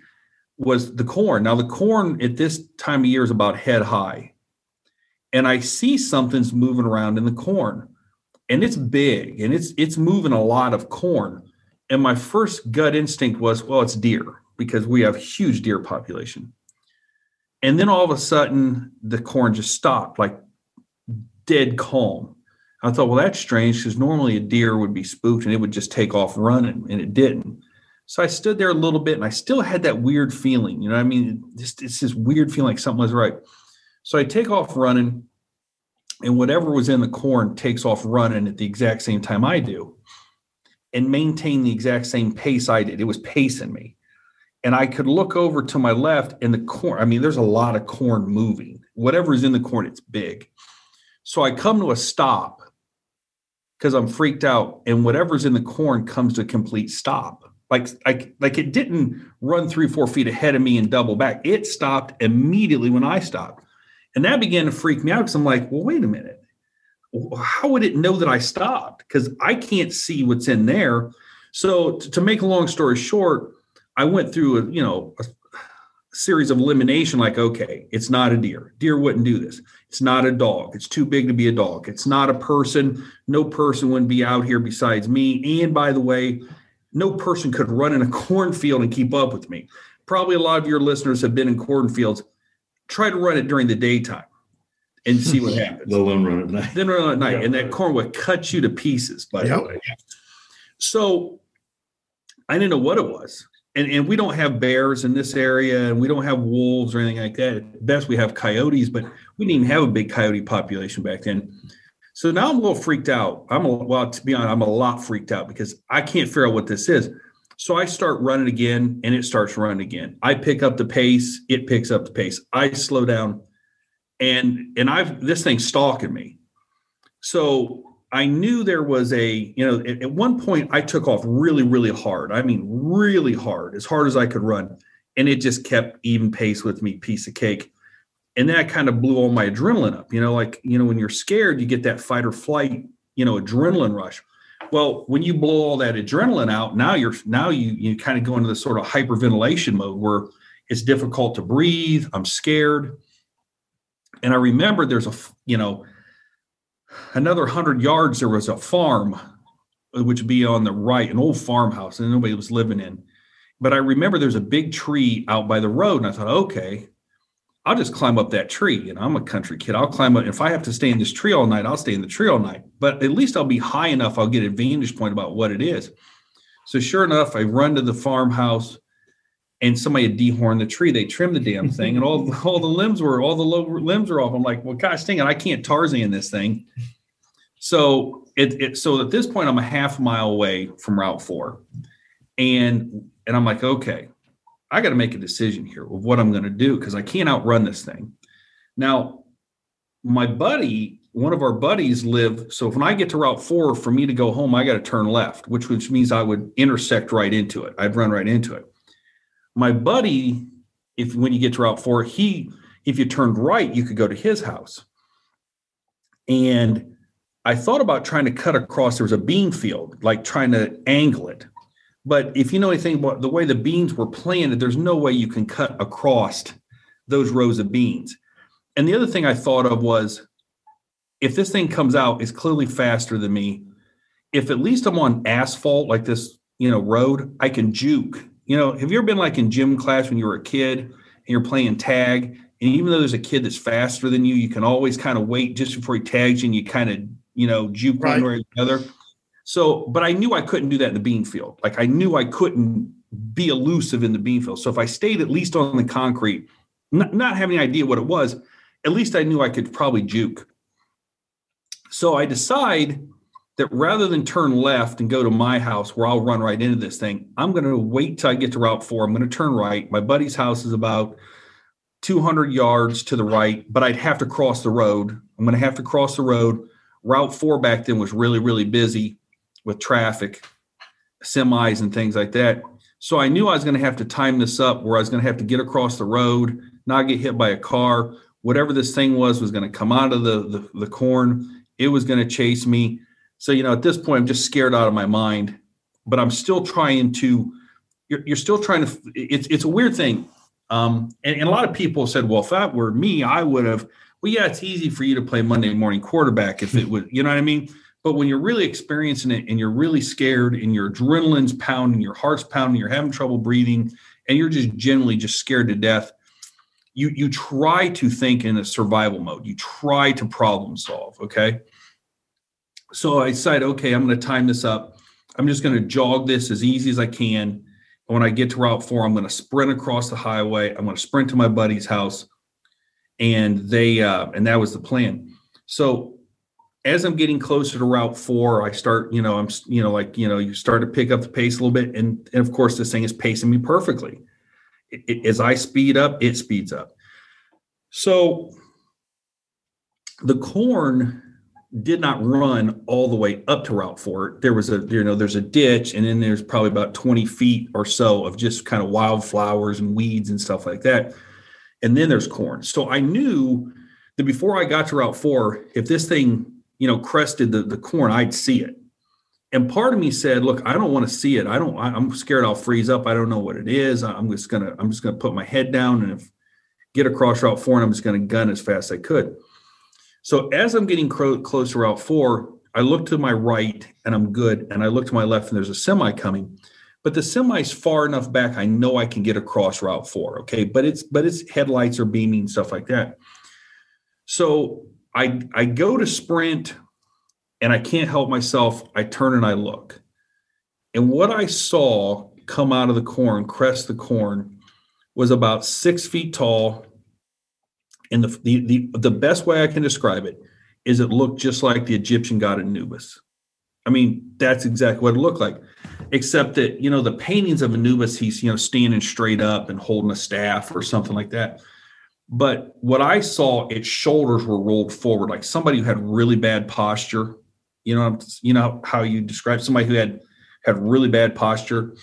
was the corn. Now, the corn at this time of year is about head high. And I see something's moving around in the corn. And it's big and it's it's moving a lot of corn. And my first gut instinct was, well, it's deer because we have huge deer population. And then all of a sudden the corn just stopped, like dead calm. I thought, well, that's strange because normally a deer would be spooked and it would just take off running, and it didn't. So I stood there a little bit and I still had that weird feeling. You know I mean? Just it's this weird feeling like something was right. So I take off running, and whatever was in the corn takes off running at the exact same time I do and maintain the exact same pace I did. It was pacing me. And I could look over to my left and the corn, I mean, there's a lot of corn moving. Whatever's in the corn, it's big. So I come to a stop because I'm freaked out, and whatever's in the corn comes to a complete stop like like like it didn't run three four feet ahead of me and double back it stopped immediately when i stopped and that began to freak me out because i'm like well wait a minute. How would it know that i stopped? Because i can't see what's in there. So to, to make a long story short i went through a you know a series of elimination like okay it's not a deer. Deer wouldn't do this. It's not a dog. It's too big to be a dog. It's not a person. No person wouldn't be out here besides me. And by the way no person could run in a cornfield and keep up with me. Probably a lot of your listeners have been in cornfields. Try to run it during the daytime and see what happens. Let alone run at night. Then run at night, and that corn would cut you to pieces. By Yep. the way, so I didn't know what it was, and and we don't have bears in this area, and we don't have wolves or anything like that. At best, we have coyotes, but we didn't even have a big coyote population back then. So now I'm a little freaked out. I'm a, well, to be honest, I'm a lot freaked out because I can't figure out what this is. So I start running again, and it starts running again. I pick up the pace, it picks up the pace. I slow down, and and I've this thing's stalking me. So I knew there was a, you know, at, at one point I took off really, really hard. I mean, really hard, as hard as I could run, and it just kept even pace with me, piece of cake and I kind of blew all my adrenaline up. You know, like you know, when you're scared, you get that fight or flight, you know, adrenaline rush. Well, when you blow all that adrenaline out, now you're now you you kind of go into this sort of hyperventilation mode where it's difficult to breathe. I'm scared, and I remember there's a you know another hundred yards, there was a farm, uh, which would be on the right, an old farmhouse, and nobody was living in. But I remember there's a big tree out by the road, and I thought, okay, I'll just climb up that tree. Know, I'm a country kid. I'll climb up. If I have to stay in this tree all night, I'll stay in the tree all night. But at least I'll be high enough. I'll get a vantage point about what it is. So sure enough, I run to the farmhouse and somebody had dehorned the tree. They trimmed the damn thing, and all all the limbs were all the lower limbs were off. I'm like, well, gosh dang it, I can't Tarzan this thing. So it, it so at this point, I'm a half mile away from Route Four, and and I'm like, okay, I got to make a decision here of what I'm going to do because I can't outrun this thing. Now, my buddy, one of our buddies, live. So when I get to Route Four, for me to go home, I got to turn left, which which means I would intersect right into it. I'd run right into it my buddy, if when you get to Route Four, he if you turned right, you could go to his house. And I thought about trying to cut across. There was a bean field, like trying to angle it. But if you know anything about the way the beans were planted, there's no way you can cut across those rows of beans. And the other thing I thought of was if this thing comes out, it's clearly faster than me. If at least I'm on asphalt like this, you know, road, I can juke you know, have you ever been like in gym class when you were a kid and you're playing tag? And even though there's a kid that's faster than you, you can always kind of wait just before he tags you and you kind of, you know, juke right. one way or the other. So, but I knew I couldn't do that in the bean field. Like I knew I couldn't be elusive in the bean field. So if I stayed at least on the concrete, not, not having any idea what it was, at least I knew I could probably juke. So I decide that rather than turn left and go to my house where I'll run right into this thing, I'm going to wait till I get to Route 4. I'm going to turn right. My buddy's house is about 200 yards to the right, but I'd have to cross the road. I'm going to have to cross the road. Route 4 back then was really, really busy with traffic, semis, and things like that. So I knew I was going to have to time this up where I was going to have to get across the road, not get hit by a car. Whatever this thing was was going to come out of the, the, the corn. It was going to chase me so, you know, at this point, I'm just scared out of my mind, but I'm still trying to, you're, you're still trying to, it's, it's a weird thing. Um, and, and a lot of people said, well, if that were me, I would have, well, yeah, it's easy for you to play Monday morning quarterback if it would, you know what I mean? But when you're really experiencing it and you're really scared and your adrenaline's pounding, your heart's pounding, you're having trouble breathing, and you're just generally just scared to death, you you try to think in a survival mode. You try to problem solve. Okay. So I decided, okay, I'm going to time this up. I'm just going to jog this as easy as I can. And when I get to Route 4, I'm going to sprint across the highway. I'm going to sprint to my buddy's house. And they, uh, and that was the plan. So as I'm getting closer to Route 4, I start, you know, I'm, you know, like, you know, you start to pick up the pace a little bit. And, and of course, this thing is pacing me perfectly. It, it, as I speed up, it speeds up. So the corn did not run all the way up to Route 4. There was a, you know, there's a ditch, and then there's probably about 20 feet or so of just kind of wildflowers and weeds and stuff like that. And then there's corn. So I knew that before I got to Route 4, if this thing, you know, crested the, the corn, I'd see it. And part of me said, look, I don't want to see it. I don't, I'm scared I'll freeze up. I don't know what it is. I'm just gonna, I'm just gonna put my head down and if, get across Route 4 and I'm just gonna gun as fast as I could. So as I'm getting cro- close to Route 4, I look to my right and I'm good. And I look to my left and there's a semi coming. But the semi's far enough back, I know I can get across Route 4. Okay. But it's but its headlights are beaming, stuff like that. So I I go to sprint and I can't help myself. I turn and I look. And what I saw come out of the corn, crest the corn, was about six feet tall, and the, the, the, the best way I can describe it is it looked just like the Egyptian god Anubis. I mean, that's exactly what it looked like, except that, you know, the paintings of Anubis, he's, you know, standing straight up and holding a staff or something like that. But what I saw, its shoulders were rolled forward, like somebody who had really bad posture. You know, you know how you describe somebody who had had really bad posture,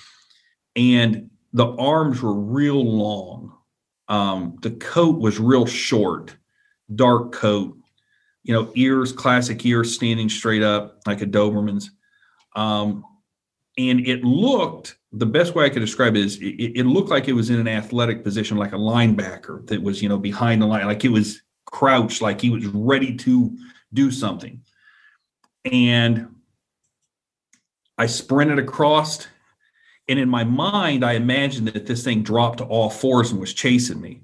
and the arms were real long, um, the coat was real short, dark coat, you know, ears, classic ears standing straight up like a Doberman's. Um, and it looked, the best way I could describe it is it, it, looked like it was in an athletic position, like a linebacker that was, you know, behind the line, like it was crouched, like he was ready to do something. and I sprinted across. And in my mind, I imagined that this thing dropped to all fours and was chasing me.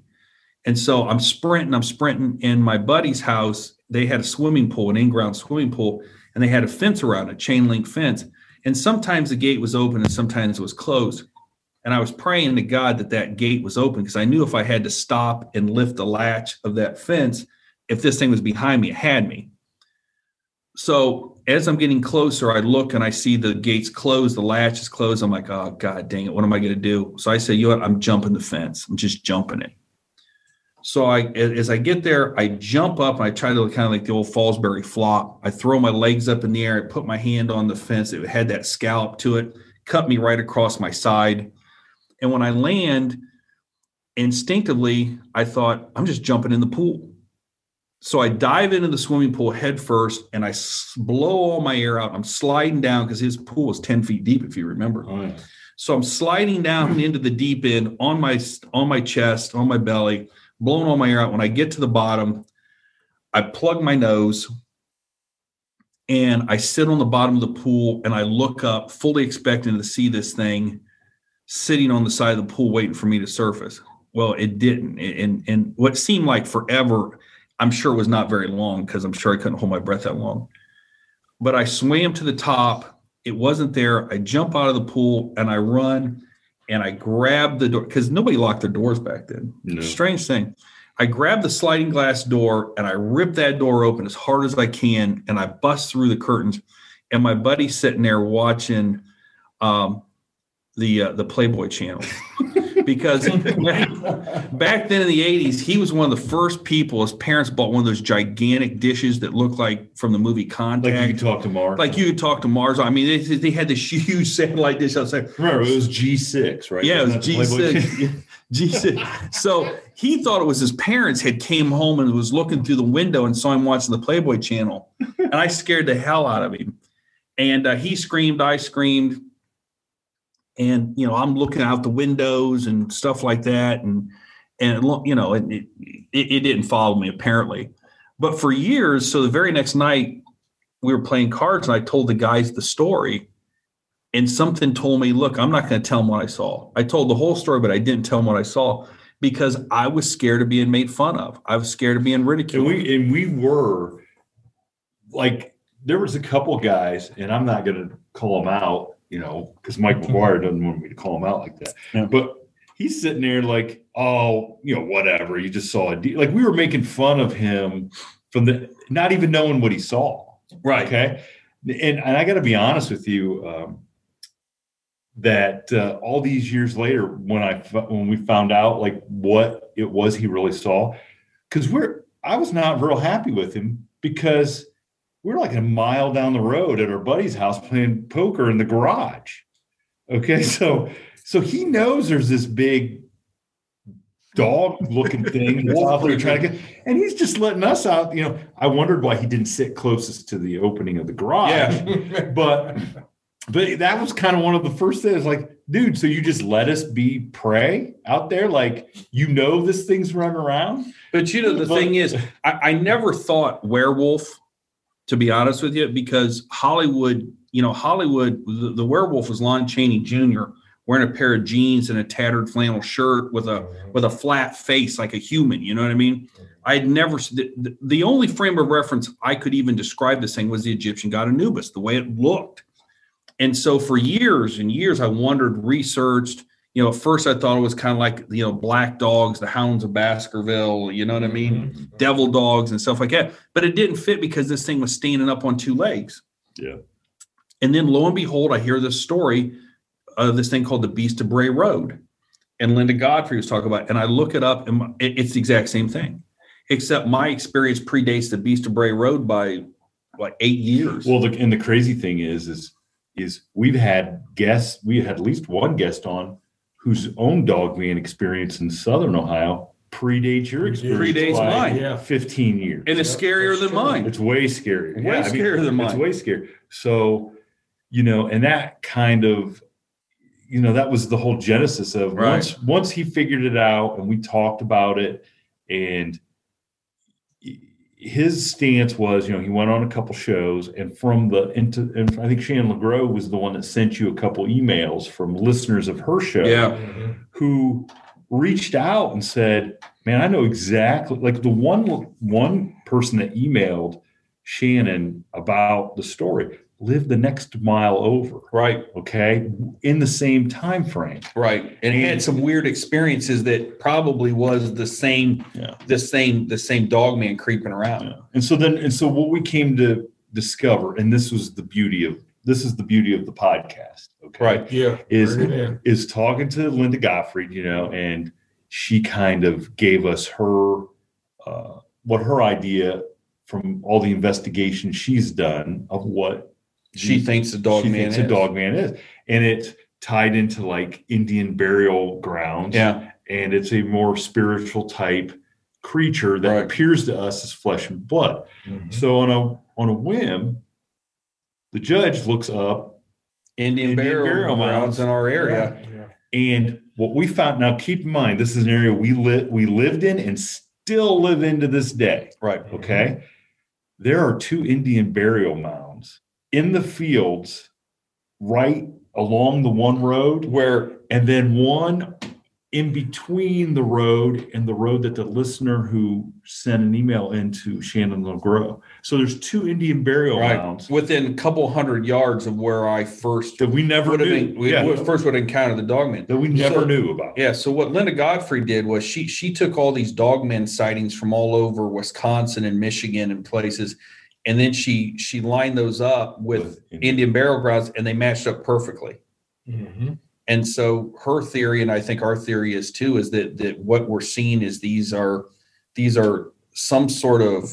And so I'm sprinting, I'm sprinting. In my buddy's house, they had a swimming pool, an in ground swimming pool, and they had a fence around it, chain link fence. And sometimes the gate was open and sometimes it was closed. And I was praying to God that that gate was open because I knew if I had to stop and lift the latch of that fence, if this thing was behind me, it had me. So as I'm getting closer, I look and I see the gates closed, the latch is closed. I'm like, oh God dang it, what am I going to do? So I say, you know what? I'm jumping the fence. I'm just jumping it. So I, as I get there, I jump up and I try to kind of like the old Fosbury flop. I throw my legs up in the air. I put my hand on the fence. It had that scallop to it, cut me right across my side. And when I land, instinctively, I thought, I'm just jumping in the pool. So I dive into the swimming pool head first and I blow all my air out. I'm sliding down because his pool was 10 feet deep, if you remember. Oh, so I'm sliding down into the deep end on my on my chest, on my belly, blowing all my air out. When I get to the bottom, I plug my nose and I sit on the bottom of the pool and I look up, fully expecting to see this thing sitting on the side of the pool waiting for me to surface. Well, it didn't. And and what seemed like forever, I'm sure was not very long because I'm sure I couldn't hold my breath that long. But I swam to the top. It wasn't there. I jump out of the pool and I run and I grab the door because nobody locked their doors back then. Strange thing. I grab the sliding glass door and I rip that door open as hard as I can and I bust through the curtains. And my buddy's sitting there watching um, the uh, the Playboy channel because back then in the 80s, he was one of the first people. His parents bought one of those gigantic dishes that looked like from the movie Contact. Like you could talk to Mars. Like you could talk to Mars. I mean, they, they had this huge satellite dish outside. Remember, it was G6, right? Yeah, it was Wasn't that the G6. G6. So he thought it was his parents had came home and was looking through the window and saw him watching the Playboy channel. And I scared the hell out of him. And uh, he screamed, I screamed. And, you know, I'm looking out the windows and stuff like that. And, and you know, it, it, it didn't follow me apparently. But for years, so the very next night, we were playing cards and I told the guys the story and something told me, look, I'm not going to tell them what I saw. I told the whole story, but I didn't tell them what I saw because I was scared of being made fun of. I was scared of being ridiculed and we and we were like there was a couple guys, and I'm not going to call them out, you know, because Mike McGuire doesn't want me to call him out like that. Yeah. But he's sitting there like, oh, you know, whatever. You just saw a like we were making fun of him from the not even knowing what he saw. Right. Okay. And, and I got to be honest with you. Um, that uh, all these years later, when I when we found out like what it was he really saw, because we're I was not real happy with him because we're like a mile down the road at our buddy's house playing poker in the garage. Okay, so so he knows there's this big dog looking thing that's out there trying to get, and he's just letting us out. You know, I wondered why he didn't sit closest to the opening of the garage, Yeah. but but that was kind of one of the first things like dude so you just let us be prey out there like you know this thing's running around But you know, the But- thing is, I, I never thought werewolf, to be honest with you, because Hollywood, you know, Hollywood, the, the werewolf was Lon Chaney Jr. wearing a pair of jeans and a tattered flannel shirt with a with a flat face like a human. You know what I mean? I had never the, the- the only frame of reference I could even describe this thing was the Egyptian god Anubis, the way it looked. And so for years and years, I wondered, researched. You know, at first I thought it was kind of like you know black dogs, the hounds of Baskerville. You know what I mm-hmm. mean? Devil dogs and stuff like that. But it didn't fit because this thing was standing up on two legs. yeah And then lo and behold, I hear this story of this thing called the Beast of Bray Road. And Linda Godfrey was talking about, it. and I look it up, and it's the exact same thing, except my experience predates the Beast of Bray Road by like eight years. well the, and the crazy thing is is is we've had guests we had at least one guest on whose own dog man experience in southern ohio predates your experience Predates by mine. Yeah. 15 years and it's scarier than mine. It's way scarier. Way scarier than mine. It's way scary. So, you know, and that kind of, you know, that was the whole genesis of Right. once once he figured it out and we talked about it, and his stance was, you know, he went on a couple shows, and from the into, and I think Shannon LeGro was the one that sent you a couple emails from listeners of her show, Yeah. who reached out and said, "Man, I know exactly." Like the one one person that emailed Shannon about the story lived the next mile over, Right. okay, in the same time frame. Right. And he had some weird experiences that probably was the same, Yeah. the same, the same dog man creeping around. Yeah. And so then, and so what we came to discover, and this was the beauty of this is the beauty of the podcast. Okay. Right. Yeah. Is bring it in. is talking to Linda Godfrey, you know, and she kind of gave us her uh, what her idea from all the investigation she's done of what She thinks the dog she man thinks is. a dog man is, and it's tied into like Indian burial grounds Yeah. and it's a more spiritual type creature that Right. appears to us as flesh and blood. Mhm. So on a on a whim, the judge looks up Indian, Indian burial, burial grounds mounds. in our area. Yeah. and what we found now keep in mind this is an area we lit we lived in and still live in to this day. Right. Okay. There are two Indian burial mounds in the fields right along the one road Where and then one in between the road and the road that the listener who sent an email into Shannon LeGro. So there's two Indian burial right mounds within a couple hundred yards of where I first that we never would have knew. been, we yeah, first would have encountered the dog man. that we never So- knew about. Yeah. So what Linda Godfrey did was she she took all these dogmen sightings from all over Wisconsin and Michigan and places, and then she she lined those up with With Indian- Indian burial grounds, and they matched up perfectly. Mhm. And so her theory, and I think our theory is too, is that that what we're seeing is these are these are some sort of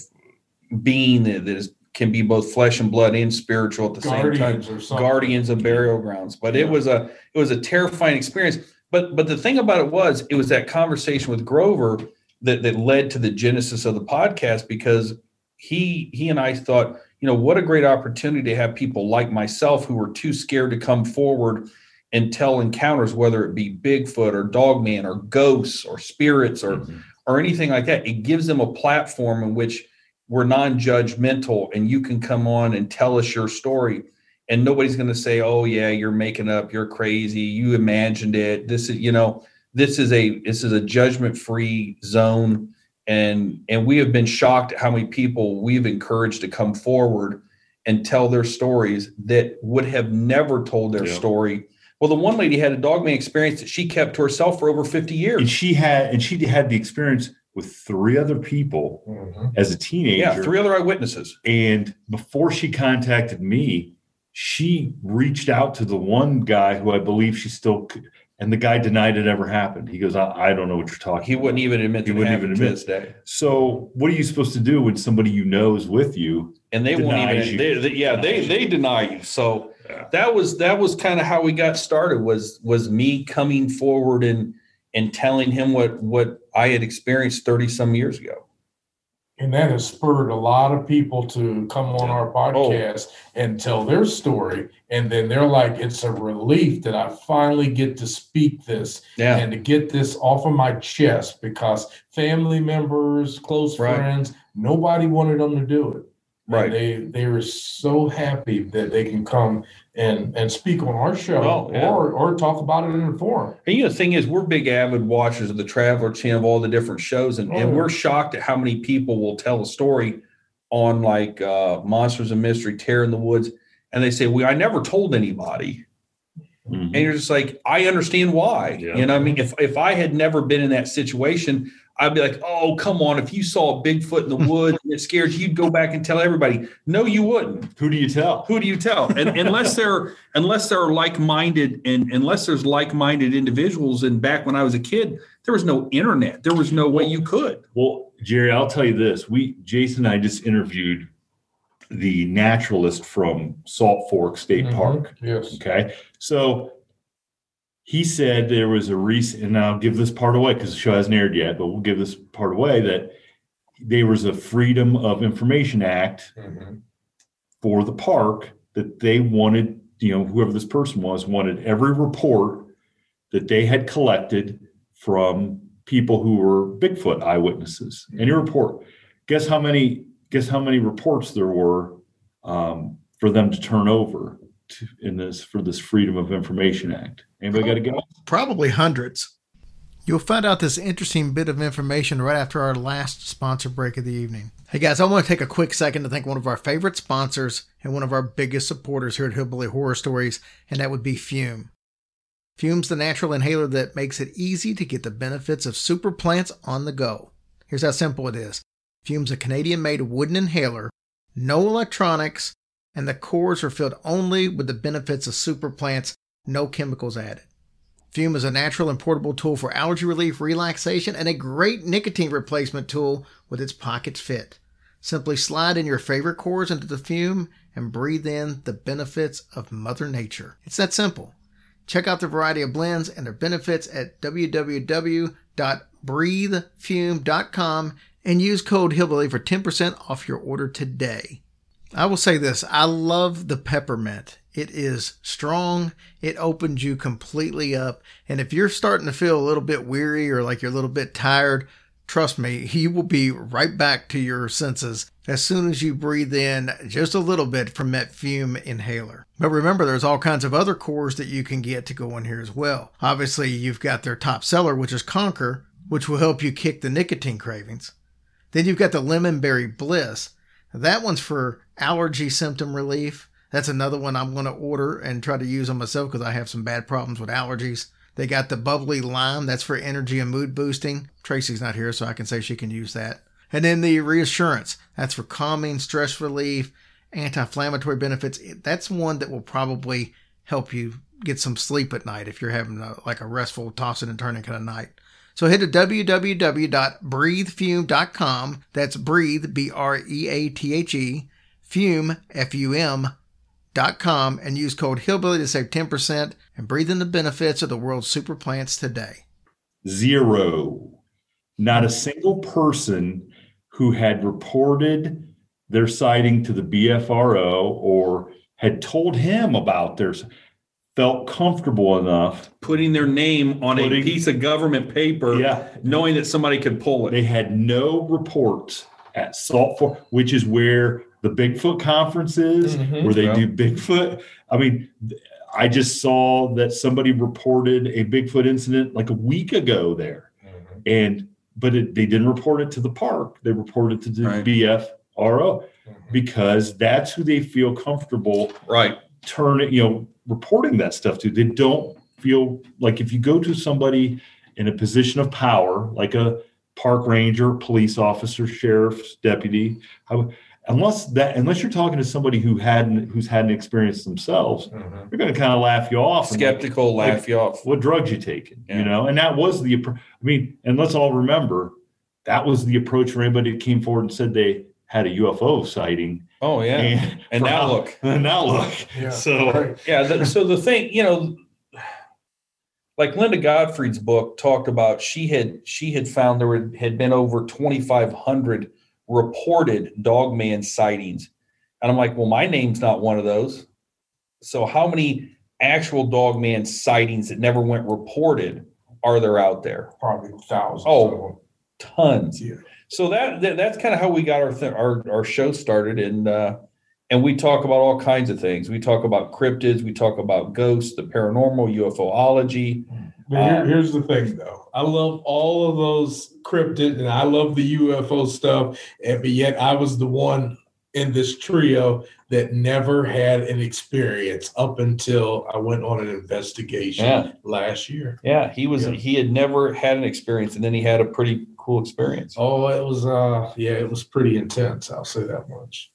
being that, that is can be both flesh and blood and spiritual at the same time. Guardians or guardians of burial grounds. But it was a it was a terrifying experience. But but the thing about it was it was that conversation with grover that that led to the genesis of the podcast because he he and i thought you know what a great opportunity to have people like myself who were too scared to come forward and tell encounters whether it be bigfoot or dogman or ghosts or spirits or Mhm. or anything like that. It gives them a platform in which we're non-judgmental and you can come on and tell us your story and nobody's going to say, "Oh yeah, you're making up, you're crazy, you imagined it." This is, you know, this is a this is a judgment-free zone and and we have been shocked at how many people we've encouraged to come forward and tell their stories that would have never told their Yeah. story. Well, the one lady had a dogman experience that she kept to herself for over 50 years. And she had and she had the experience with three other people Mhm. as a teenager. Yeah, three other eyewitnesses. And before she contacted me, she reached out to the one guy who I believe she still, c- and the guy denied it ever happened. He goes, I, I don't know what you're talking He about. wouldn't even admit He that it wouldn't happened even to admit. this day. So, what are you supposed to do when somebody you know is with you? And they won't even, you. they, they- yeah, they, Denies they deny you. So Yeah. that was, that was kind of how we got started was, was me coming forward and, and telling him what, what I had experienced 30 some years ago. And that has spurred a lot of people to come on our Oh. podcast and tell their story. And then they're like, it's a relief that I finally get to speak this Yeah. and to get this off of my chest because family members, close Right. friends, nobody wanted them to do it. And Right. They they were so happy that they can come and and speak on our show Well, yeah. or or talk about it in a forum. And you know, the thing is, we're big avid watchers of the Traveler Channel, all the different shows, and, and Oh. we're shocked at how many people will tell a story on like uh, Monsters and Mystery, Terror in the Woods, and they say, "We, I never told anybody," mm-hmm. and you're just like, I understand why. Yeah. You know, what I mean, if if I had never been in that situation, I'd be like, "Oh, come on! If you saw a Bigfoot in the woods and it scared you, you'd go back and tell everybody." No, you wouldn't Who do you tell? who do you tell and unless they're unless they're like-minded and unless there's like-minded individuals and back when i was a kid there was no internet there was no way you could Well, Jerry, I'll tell you this. We Jason and I just interviewed the naturalist from Salt Fork State Mhm. Park. Yes. Okay. So he said there was a recent, and I'll give this part away because the show hasn't aired yet, but we'll give this part away that there was a Freedom of Information Act Mhm. for the park that they wanted, you know, whoever this person was, wanted every report that they had collected from people who were Bigfoot eyewitnesses. Any report. Guess how many guess how many reports there were um, for them to turn over to, in this for this Freedom of Information Act? Anybody got to guess? Probably hundreds. You'll find out this interesting bit of information right after our last sponsor break of the evening. Hey guys, I want to take a quick second to thank one of our favorite sponsors and one of our biggest supporters here at Hillbilly Horror Stories, and that would be Fume. Fume's the natural inhaler that makes it easy to get the benefits of super plants on the go. Here's how simple it is Fume's a Canadian made wooden inhaler, no electronics, and the cores are filled only with the benefits of super plants, no chemicals added. Fume is a natural and portable tool for allergy relief, relaxation, and a great nicotine replacement tool with its pockets fit. Simply slide in your favorite cores into the fume and breathe in the benefits of Mother Nature. It's that simple. Check out the variety of blends and their benefits at www.breathefume.com and use code Hillbilly for 10% off your order today. I will say this I love the peppermint. It is strong, it opens you completely up. And if you're starting to feel a little bit weary or like you're a little bit tired, trust me, you will be right back to your senses as soon as you breathe in just a little bit from that fume inhaler. But remember, there's all kinds of other cores that you can get to go in here as well. Obviously, you've got their top seller, which is Conquer, which will help you kick the nicotine cravings. Then you've got the Lemon Berry Bliss. That one's for allergy symptom relief. That's another one I'm going to order and try to use on myself because I have some bad problems with allergies. They got the bubbly lime. That's for energy and mood boosting. Tracy's not here, so I can say she can use that. And then the reassurance. That's for calming, stress relief, anti-inflammatory benefits. That's one that will probably help you get some sleep at night if you're having a, like a restful tossing and turning kind of night. So head to www.breathefume.com. That's breathe, B R E A T H E, fume, F U M, dot com, and use code Hillbilly to save 10% and breathe in the benefits of the world's super plants today. Zero. Not a single person who had reported their sighting to the BFRO or had told him about their felt comfortable enough Putting their name on Putting- a piece of government paper, Yeah. knowing that somebody could pull it. They had no reports at Salt Fork, which is where the Bigfoot conference is, Mhm. where they Yeah. do Bigfoot. I mean, I just saw that somebody reported a Bigfoot incident like a week ago there, and but it, they didn't report it to the park. They reported it to the Right. BFRO because that's who they feel comfortable Right. turning, you know, reporting that stuff to. They don't feel like if you go to somebody in a position of power, like a park ranger, police officer, sheriff's deputy, how- unless that, unless you're talking to somebody who hadn't, who's had an experience themselves, Mhm. they're going to kind of laugh you off. like, Skeptical, like, laugh you off. what drugs you taking, Yeah. you know? And that was the, I mean, and let's all remember that was the approach for anybody that came forward and said they had a UFO sighting. Oh yeah. And, And now how- look. And now look. Yeah. So, Right. Yeah. th- so the thing, you know, like Linda Godfrey's book talked about, she had she had found there were, had been over twenty five hundred reported dogman sightings, and I'm like, well, my name's not one of those. So how many actual dogman sightings that never went reported are there out there? Probably thousands. Oh. Tons. Yeah. So that, that that's kind of how we got our th- our our show started, and uh, and we talk about all kinds of things. We talk about cryptids, we talk about ghosts, the paranormal, UFOlogy. But here- Uh, here's the thing, though. I love all of those cryptid, and I love the UFO stuff. And but yet, I was the one in this trio that never had an experience up until I went on an investigation Yeah. last year. Yeah, he was Yeah. he had never had an experience, and then he had a pretty cool experience. Oh, it was uh, yeah, it was pretty intense. I'll say that much.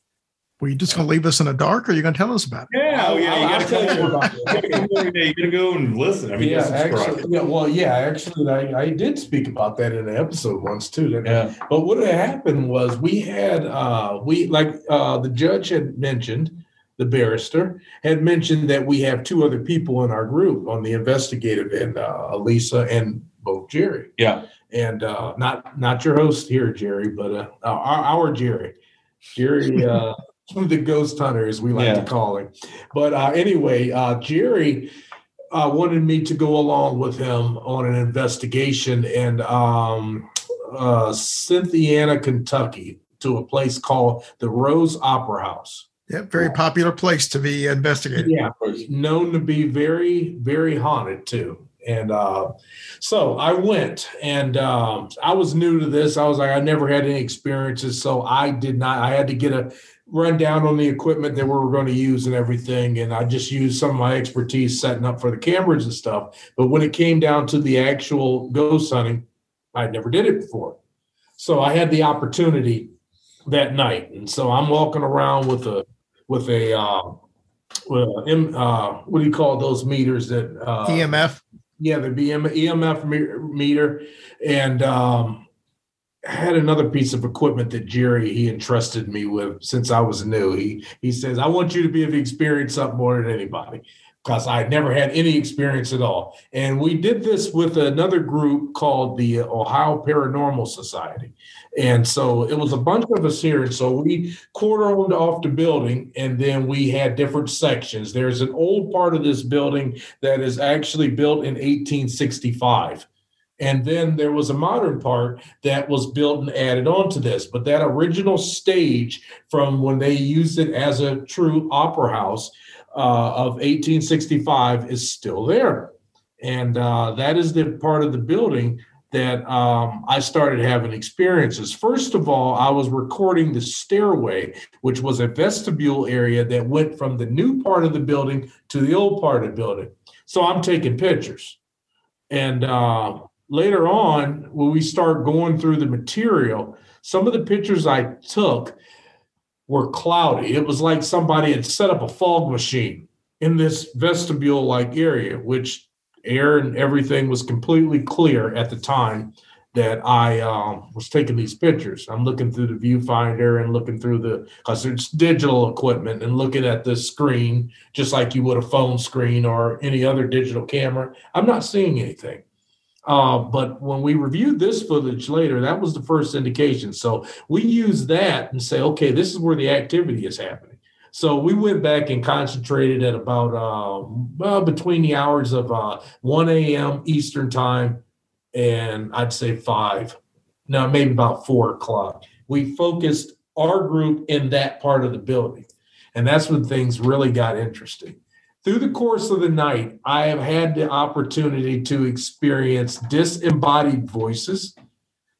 Were you just going to leave us in the dark or are you going to tell us about it? yeah, oh, yeah, you I'll- gotta tell tell you about it. you got to go and listen. I mean, yeah, yeah, actually, yeah, well, yeah, actually, I, I did speak about that in an episode once too. Yeah, But what had happened was we had uh we like uh the judge had mentioned, the barrister had mentioned that we have two other people in our group on the investigative end, uh Elisa and both Jerry. yeah, And uh not not your host here, Jerry, but uh our, our Jerry. Jerry uh the ghost hunter, as we like Yeah. to call him. But uh anyway, uh Jerry uh, wanted me to go along with him on an investigation in um, uh, Cynthiana, Kentucky, to a place called the Rohs Opera House. Yeah, very popular place to be investigated. Yeah, known to be very, very haunted too. And uh, so I went, and um, I was new to this. I was like, I never had any experiences, so I did not. I had to get a rundown on the equipment that we were going to use and everything, and I just used some of my expertise setting up for the cameras and stuff. But when it came down to the actual ghost hunting, I never did it before, so I had the opportunity that night, and so I'm walking around with a with a uh, M- uh, what do you call those meters that uh, EMF. Yeah, the BM, EMF meter, and um, I had another piece of equipment that Jerry he entrusted me with since I was new. He he says, "I want you to be to experience something more than anybody." Because I never had any experience at all. And we did this with another group called the Ohio Paranormal Society. And so it was a bunch of us here. So we quartered off the building and then we had different sections. There's an old part of this building that is actually built in 1865. And then there was a modern part that was built and added on to this. But that original stage from when they used it as a true opera house uh, of 1865 is still there. And uh, that is the part of the building that um, I started having experiences. First of all, I was recording the stairway, which was a vestibule area that went from the new part of the building to the old part of the building. So I'm taking pictures. And uh, later on, when we start going through the material, some of the pictures I took were cloudy. It was like somebody had set up a fog machine in this vestibule like area, which air and everything was completely clear at the time that I um, was taking these pictures. I'm looking through the viewfinder and looking through the because it's digital equipment and looking at the screen just like you would a phone screen or any other digital camera. I'm not seeing anything. Uh, but when we reviewed this footage later, that was the first indication. So we use that and say, okay, this is where the activity is happening. So we went back and concentrated at about uh, well, between the hours of uh, 1 a.m. Eastern time and I'd say five, no, maybe about four o'clock. We focused our group in that part of the building. And that's when things really got interesting. Through the course of the night, I have had the opportunity to experience disembodied voices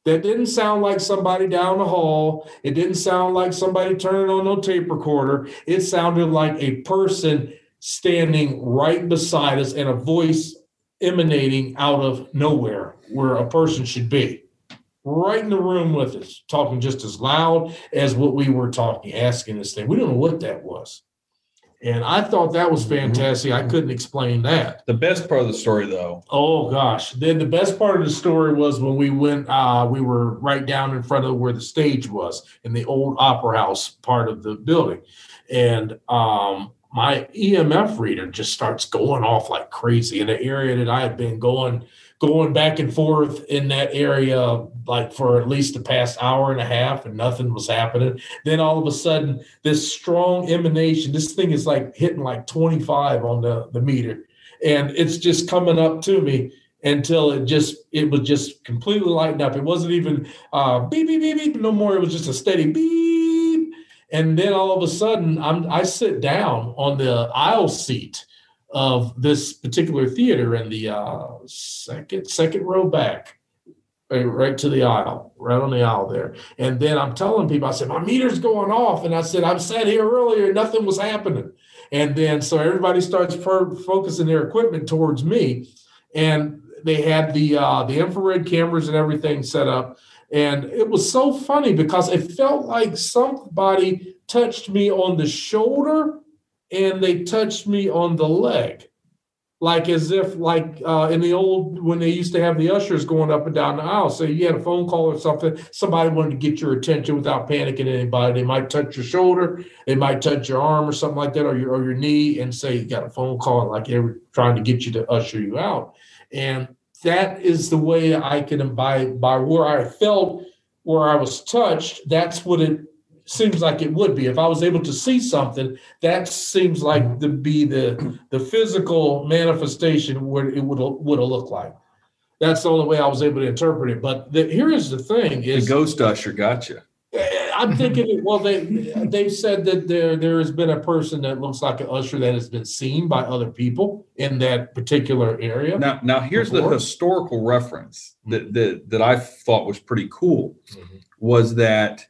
that didn't sound like somebody down the hall. It didn't sound like somebody turning on no tape recorder. It sounded like a person standing right beside us and a voice emanating out of nowhere where a person should be. Right in the room with us, talking just as loud as what we were talking, asking this thing. We don't know what that was. And I thought that was fantastic. I couldn't explain that. The best part of the story, though, Oh gosh. Then the best part of the story was when we went uh we were right down in front of where the stage was in the old opera house part of the building. And um my EMF reader just starts going off like crazy in the area that I had been going going back and forth in that area like for at least the past hour and a half and nothing was happening. Then all of a sudden this strong emanation, this thing is like hitting like 25 on the, the meter and it's just coming up to me until it just it was just completely lightened up. It wasn't even uh, beep beep beep beep no more. It was just a steady beep, and then all of a sudden I'm I sit down on the aisle seat of this particular theater in the uh, second second row back. Right to the aisle, right on the aisle there. And then I'm telling people, I said, my meter's going off. And I said, I sat here earlier, nothing was happening. And then so everybody starts fo- focusing their equipment towards me and they had the uh, the infrared cameras and everything set up and it was so funny because it felt like somebody touched me on the shoulder and they touched me on the leg. Like as if like uh, in the old when they used to have the ushers going up and down the aisle so you had a phone call or something somebody wanted to get your attention without panicking anybody. They might touch your shoulder they might touch your arm or something like that or your, or your knee and say you got a phone call like they were trying to get you to usher you out. And that is the way i can by by where i felt where i was touched that's what it seems like it would be if i was able to see something that seems like mm-hmm. to be the the physical manifestation what it would would have looked like that's the only way i was able to interpret it but the, here is the thing the is ghost usher got you. Eh, I'm thinking. Well, they they've said that there there has been a person that looks like an usher that has been seen by other people in that particular area. Now, now here's the historical reference that that that I thought was pretty cool mm-hmm. was that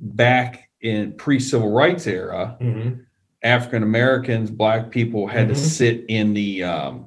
back in pre-civil rights era, Mhm. African Americans, black people had to Mhm. sit in the um,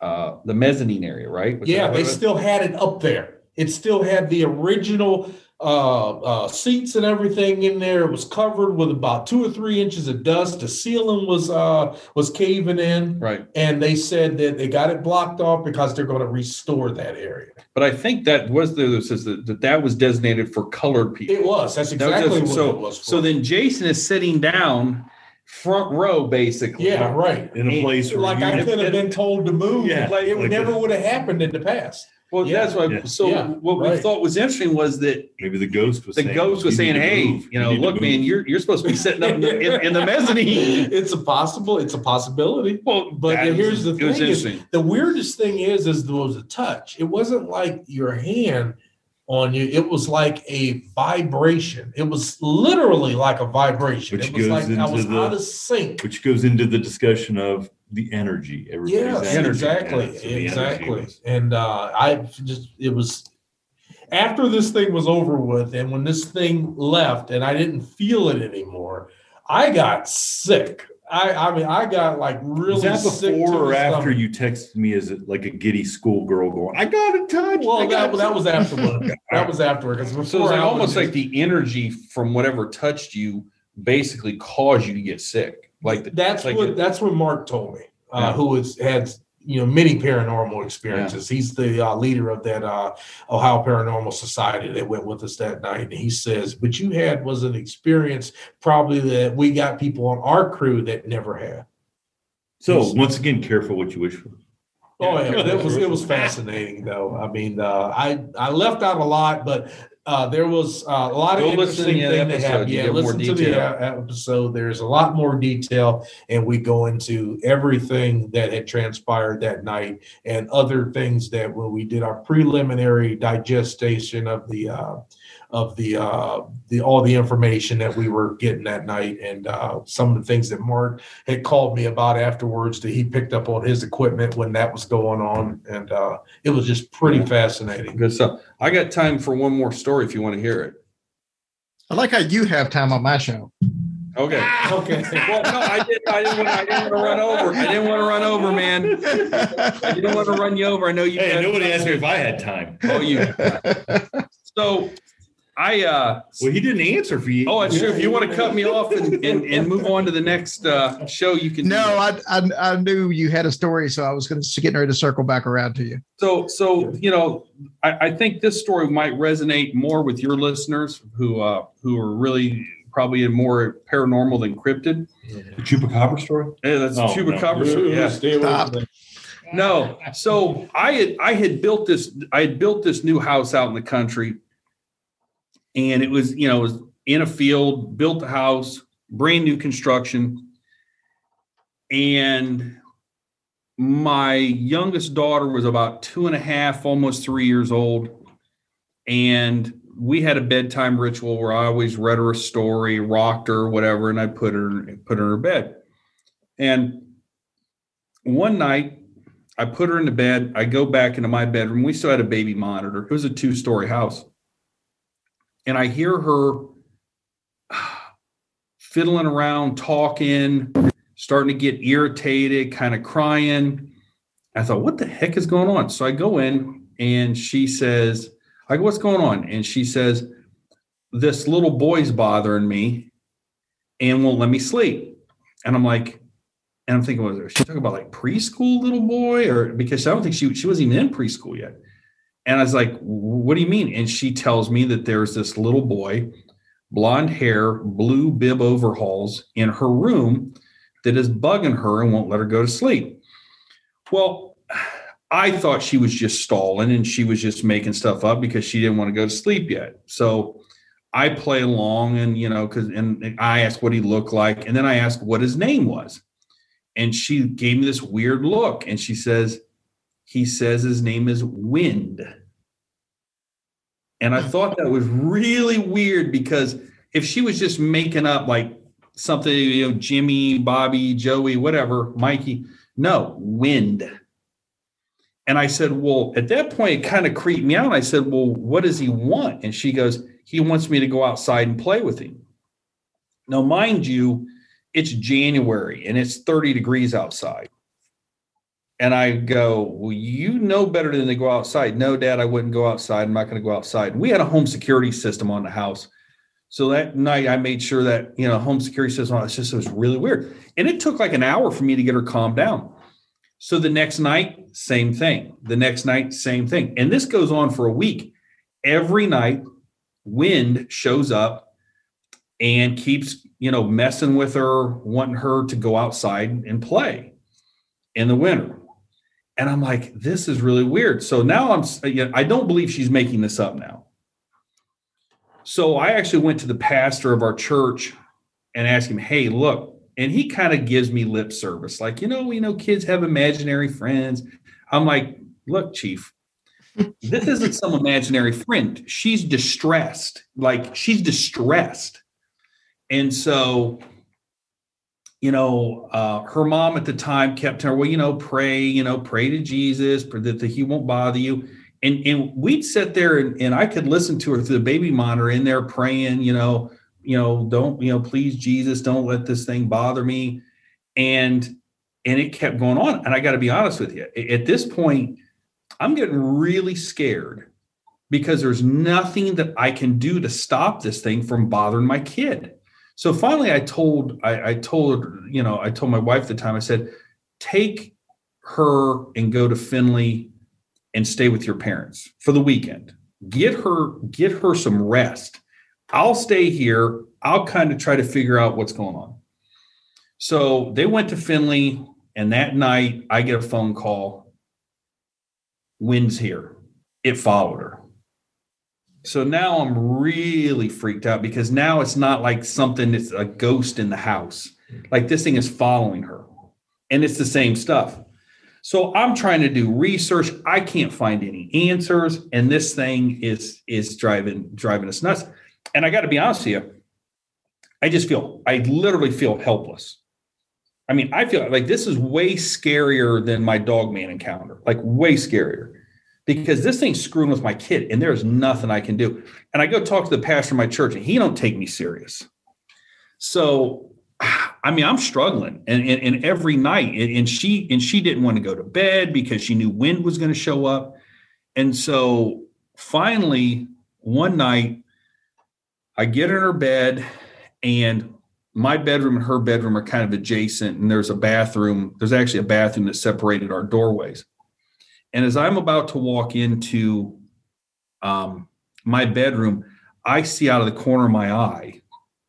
uh, the mezzanine area, right? Was Yeah, they still had it up there. It still had the original uh, uh, seats and everything in there. It was covered with about two or three inches of dust. The ceiling was uh, was caving in, right. and they said that they got it blocked off because they're going to restore that area. But I think that was the that says that, that that was designated for colored people. It was. That's That was exactly just- what so, it was. For. So then Jason is sitting down front row, basically. yeah, right. in a place where Like you, I could have been told to move. Yeah, like it like never would have happened in the past. Well, Yeah. that's why. Yeah. So Yeah, what we right. thought was interesting was that maybe the ghost was the saying, ghost was "You saying, to "Hey, move. you know, need to look, move." man, you're you're supposed to be sitting up in the, in, in the mezzanine." It's a possible. It's a possibility. Well, But that here's the it was thing: is, interesting. the weirdest thing is, is there was a touch. It wasn't like your hand on you. It was like a vibration. It was literally like a vibration. Which it was goes like I into was the- out of sync. which goes into the discussion of the energy. Everybody's Yes, energy. exactly, Yeah, so energy exactly. was- And uh, I just it was after this thing was over with, and when this thing left, and I didn't feel it anymore. I got sick. I I mean I got like really Was that sick to before or after stomach. you texted me as a, like a giddy schoolgirl going, I got in touch. I Well, got that, that was afterward. that was afterward because So before it's like I was almost just- like the energy from whatever touched you basically caused you to get sick. Like that's like what it- that's what Mark told me. Uh, Yeah. Who has had you know many paranormal experiences. He's the uh, leader of that uh, Ohio Paranormal Society that went with us that night. And he says, "What you had was an experience probably that we got people on our crew that never had." So once again, careful what you wish for. Oh yeah, but it was it was fascinating though. I mean, uh, I I left out a lot, but uh, there was uh, a lot of Go to interesting things that happened. Yeah, listen to the uh, episode. There's a lot more detail, and we go into everything that had transpired that night and other things that when we did our preliminary digestion of the uh, of the uh, the all the information that we were getting that night, and uh, some of the things that Mark had called me about afterwards that he picked up on his equipment when that was going on, and uh, it was just pretty fascinating. good stuff. I got time for one more story if you want to hear it. I like how you have time on my show. Okay. Okay. Well, no, I didn't. I didn't want. I didn't want to run over. I didn't want to run over, man. I didn't want to run you over. I know you. Hey, had- nobody asked me if I had time. Oh, you. So, I. uh Well, he didn't answer for you. Oh, it's true. If you want to cut me off and, and, and move on to the next uh, show, you can. No, that. I, I I knew you had a story, so I was going to getting ready to circle back around to you. So, so you know, I, I think this story might resonate more with your listeners who uh, who are really probably in more paranormal than cryptid. The chupacabra story. Yeah, that's Oh, chupacabra. no. story, Yeah. Stay Stop. No. So I had I had built this I had built this new house out in the country, and it was you know it was in a field, built the house, brand new construction, and my youngest daughter was about two and a half, almost three years old, and we had a bedtime ritual where I always read her a story, rocked her, whatever, and I put her put her in her bed, and one night I put her in the bed. I go back into my bedroom. We still had a baby monitor. It was a two story house. And I hear her fiddling around, talking, starting to get irritated, kind of crying. I thought, what the heck is going on? So I go in and she says, I go, what's going on? And she says, this little boy's bothering me and won't let me sleep. And I'm like, and I'm thinking, was she talking about like preschool little boy, or because I don't think she she wasn't even in preschool yet. And I was like, what do you mean? And she tells me that there's this little boy, blonde hair, blue bib overalls in her room that is bugging her and won't let her go to sleep. Well, I thought she was just stalling and she was just making stuff up because she didn't want to go to sleep yet. So I play along and you know, because and I asked what he looked like, and then I asked what his name was and she gave me this weird look and she says he says his name is wind And I hmm. thought that was really weird because if she was just making up like something, you know, Jimmy, Bobby, Joey, whatever, Mikey, no, wind. And I said, Well, at that point, it kind of creeped me out. I said, Well, what does he want? And she goes, He wants me to go outside and play with him. Now, mind you, it's January and it's 30 degrees outside. And I go, Well, you know better than to go outside. No, Dad, I wouldn't go outside. I'm not going to go outside. We had a home security system on the house. So that night I made sure that, you know, home security system, it's just, it was really weird. And it took like an hour for me to get her calmed down. So the next night, same thing. The next night, same thing. And this goes on for a week. Every night, wind shows up and keeps, you know, messing with her, wanting her to go outside and play in the winter. And I'm like, this is really weird. So now I'm, you know, I don't believe she's making this up now. So I actually went to the pastor of our church and asked him, hey, look, and he kind of gives me lip service, like, you know, you know, kids have imaginary friends. I'm like, look, chief, this isn't some imaginary friend. She's distressed. Like she's distressed. And so, you know, uh, her mom at the time kept her, well, you know, pray, you know, pray to Jesus, that, he won't bother you. And, and we'd sit there and, and I could listen to her through the baby monitor in there praying, you know, you know, don't, you know, please Jesus, don't let this thing bother me. And and it kept going on. And I got to be honest with you, at this point, I'm getting really scared because there's nothing that I can do to stop this thing from bothering my kid. So finally, I told, I, I told, you know, I told my wife at the time, I said, take her and go to Finley and stay with your parents for the weekend. Get her, get her some rest. I'll stay here. I'll kind of try to figure out what's going on. So they went to Finley, and that night I get a phone call. Wind's here. It followed her. So now I'm really freaked out because now it's not like something that's a ghost in the house. Like this thing is following her and it's the same stuff. So I'm trying to do research. I can't find any answers and this thing is is driving driving us nuts. And I got to be honest with you, I just feel I literally feel helpless. I mean, I feel like this is way scarier than my dog man encounter, like way scarier because this thing's screwing with my kid and there's nothing I can do. And I go talk to the pastor of my church and he don't take me serious. So, I mean, I'm struggling and, and, and every night and she, and she didn't want to go to bed because she knew wind was going to show up. And so finally one night I get in her bed and my bedroom and her bedroom are kind of adjacent and there's a bathroom. There's actually a bathroom that separated our doorways. And as I'm about to walk into um, my bedroom, I see out of the corner of my eye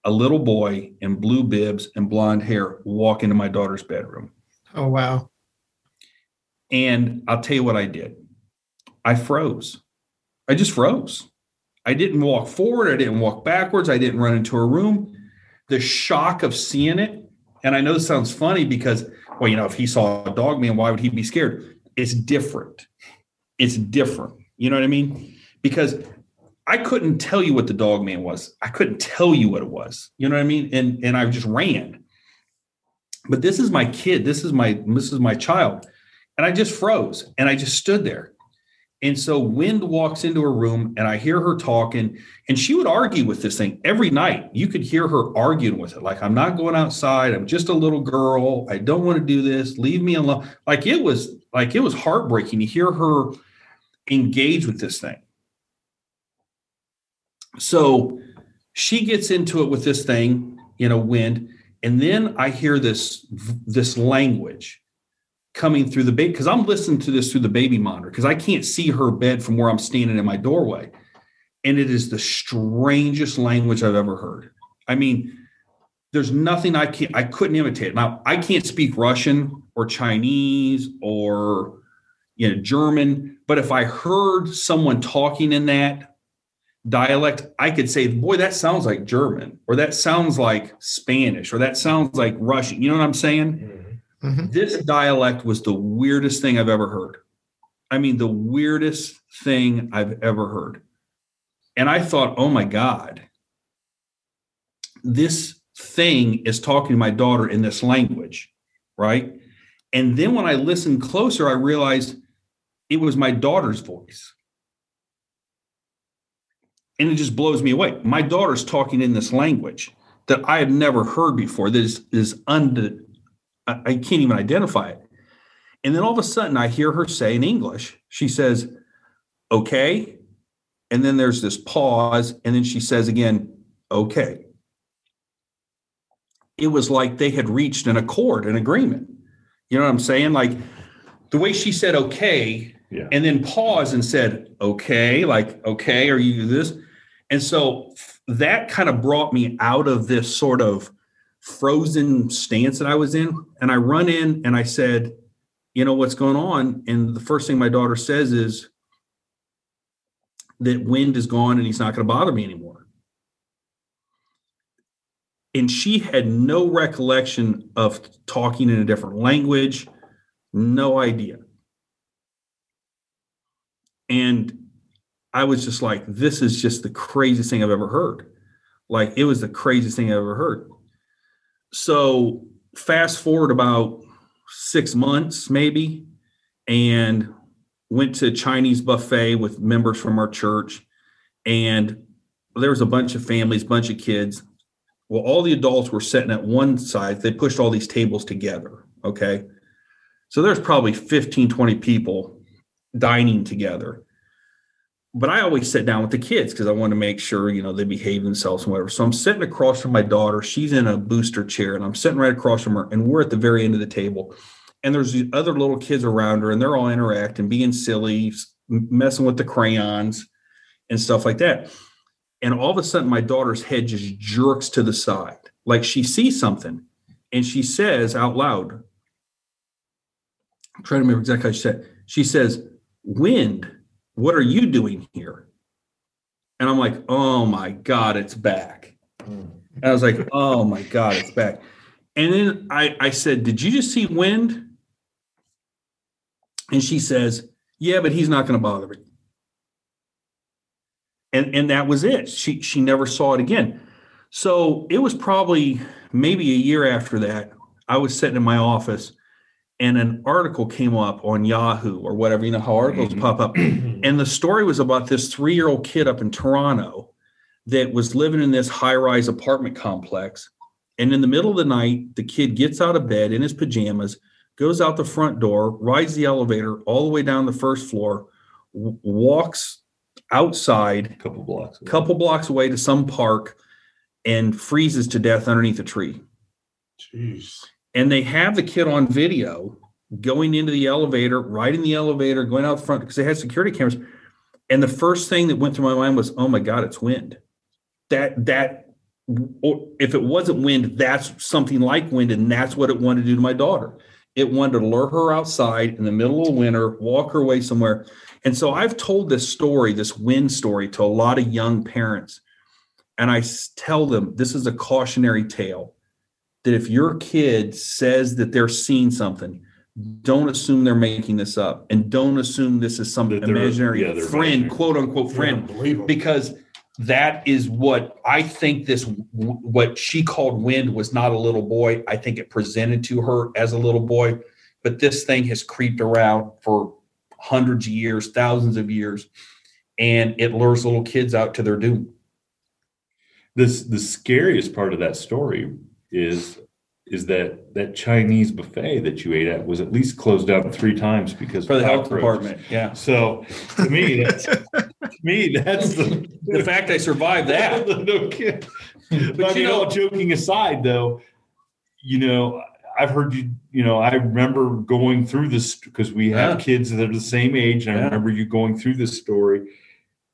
a little boy in blue bibs and blonde hair walk into my daughter's bedroom. Oh, wow. And I'll tell you what I did I froze. I just froze. I didn't walk forward. I didn't walk backwards. I didn't run into her room. The shock of seeing it, and I know this sounds funny because, well, you know, if he saw a dog man, why would he be scared? It's different. It's different. You know what I mean? Because I couldn't tell you what the dog man was. I couldn't tell you what it was. You know what I mean? And and I just ran. But this is my kid. This is my this is my child. And I just froze and I just stood there. And so Wind walks into her room and I hear her talking, and she would argue with this thing every night. You could hear her arguing with it, like, I'm not going outside. I'm just a little girl. I don't want to do this. Leave me alone. Like it was like it was heartbreaking to hear her engage with this thing. So she gets into it with this thing, you know, wind, and then I hear this this language coming through the baby because I'm listening to this through the baby monitor because I can't see her bed from where I'm standing in my doorway. And it is the strangest language I've ever heard. I mean, there's nothing I can not I couldn't imitate. Now I can't speak Russian or Chinese or you know German, but if I heard someone talking in that dialect, I could say, boy, that sounds like German, or that sounds like Spanish, or that sounds like Russian. You know what I'm saying? Mm-hmm. Mm-hmm. This dialect was the weirdest thing I've ever heard. I mean, the weirdest thing I've ever heard. And I thought, oh my God, this thing is talking to my daughter in this language, right? And then when I listened closer, I realized it was my daughter's voice. And it just blows me away. My daughter's talking in this language that I had never heard before. That is is under, I I can't even identify it. And then all of a sudden, I hear her say in English, she says, "Okay," and then there's this pause, and then she says again, "Okay." It was like they had reached an accord, an agreement. You know what I'm saying? Like the way she said "okay," Yeah. and then paused and said, "Okay," like "Okay, are you this?" And so that kind of brought me out of this sort of frozen stance that I was in. And I run in and I said, You know what's going on? And the first thing my daughter says is that wind is gone and he's not going to bother me anymore. And she had no recollection of talking in a different language, no idea. And I was just like, this is just the craziest thing I've ever heard. Like, it was the craziest thing I've ever heard. So, fast forward about six months, maybe, and went to Chinese buffet with members from our church. And there was a bunch of families, bunch of kids. Well, all the adults were sitting at one side. They pushed all these tables together. Okay. So there's probably 15, 20 people dining together but I always sit down with the kids because I want to make sure, you know, they behave themselves and whatever. So I'm sitting across from my daughter. She's in a booster chair and I'm sitting right across from her and we're at the very end of the table. And there's these other little kids around her and they're all interacting, being silly, messing with the crayons and stuff like that. And all of a sudden, my daughter's head just jerks to the side, like she sees something. And she says out loud, I'm trying to remember exactly how she said, she says, Wind, what are you doing here? And I'm like, oh my God, it's back. And I was like, oh my God, it's back. And then I, I said, did you just see wind? And she says, yeah, but he's not going to bother me. And, and that was it. She, she never saw it again. So it was probably maybe a year after that. I was sitting in my office and an article came up on Yahoo or whatever, you know how articles mm-hmm. pop up. And the story was about this three year old kid up in Toronto that was living in this high rise apartment complex. And in the middle of the night, the kid gets out of bed in his pajamas, goes out the front door, rides the elevator all the way down the first floor, w- walks outside a couple blocks, couple blocks away to some park, and freezes to death underneath a tree Jeez. and they have the kid on video going into the elevator, riding the elevator, going out front because they had security cameras. And the first thing that went through my mind was, "Oh my God, it's wind." That that, or if it wasn't wind, that's something like wind, and that's what it wanted to do to my daughter. It wanted to lure her outside in the middle of winter, walk her away somewhere. And so I've told this story, this wind story, to a lot of young parents, and I tell them this is a cautionary tale that if your kid says that they're seeing something, don't assume they're making this up. And don't assume this is some imaginary yeah, friend, imaginary. quote unquote friend, because that is what I think this what she called wind was not a little boy. I think it presented to her as a little boy, but this thing has creeped around for hundreds of years, thousands of years, and it lures little kids out to their doom. This the scariest part of that story is is that that Chinese buffet that you ate at was at least closed down three times because For the health department, yeah. So to me, that's to me that's the The fact I survived that. no kid. But, But I you mean, know- all joking aside, though, you know, I've heard you. You know, I remember going through this because we have Yeah. kids that are the same age, and I remember you going through this story,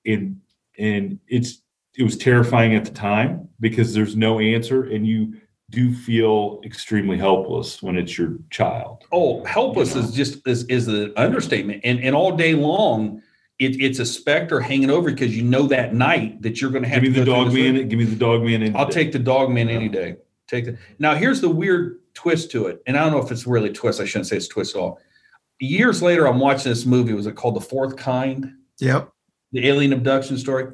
and and it's it was terrifying at the time because there's no answer, and you do feel extremely helpless when it's your child. Oh, helpless You know? is just is is the understatement. And and all day long, it, it's a specter hanging over because you know that night that you're going to have Give me the dog man. Give me the dog man. I'll day. take the dog man any day. Take the now. Here's the weird twist to it, and I don't know if it's really a twist. I shouldn't say it's a twist at all. Years later, I'm watching this movie. Was it called The Fourth Kind? Yep. the alien abduction story.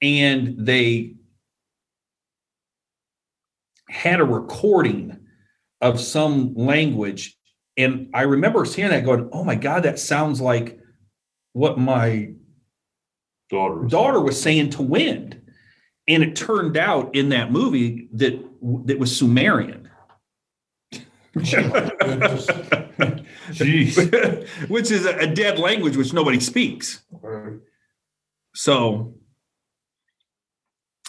and they had a recording of some language. And I remember seeing that going, oh my God, that sounds like what my daughter daughter was saying to Wind. And it turned out in that movie that that was Sumerian. which is a, a dead language which nobody speaks. So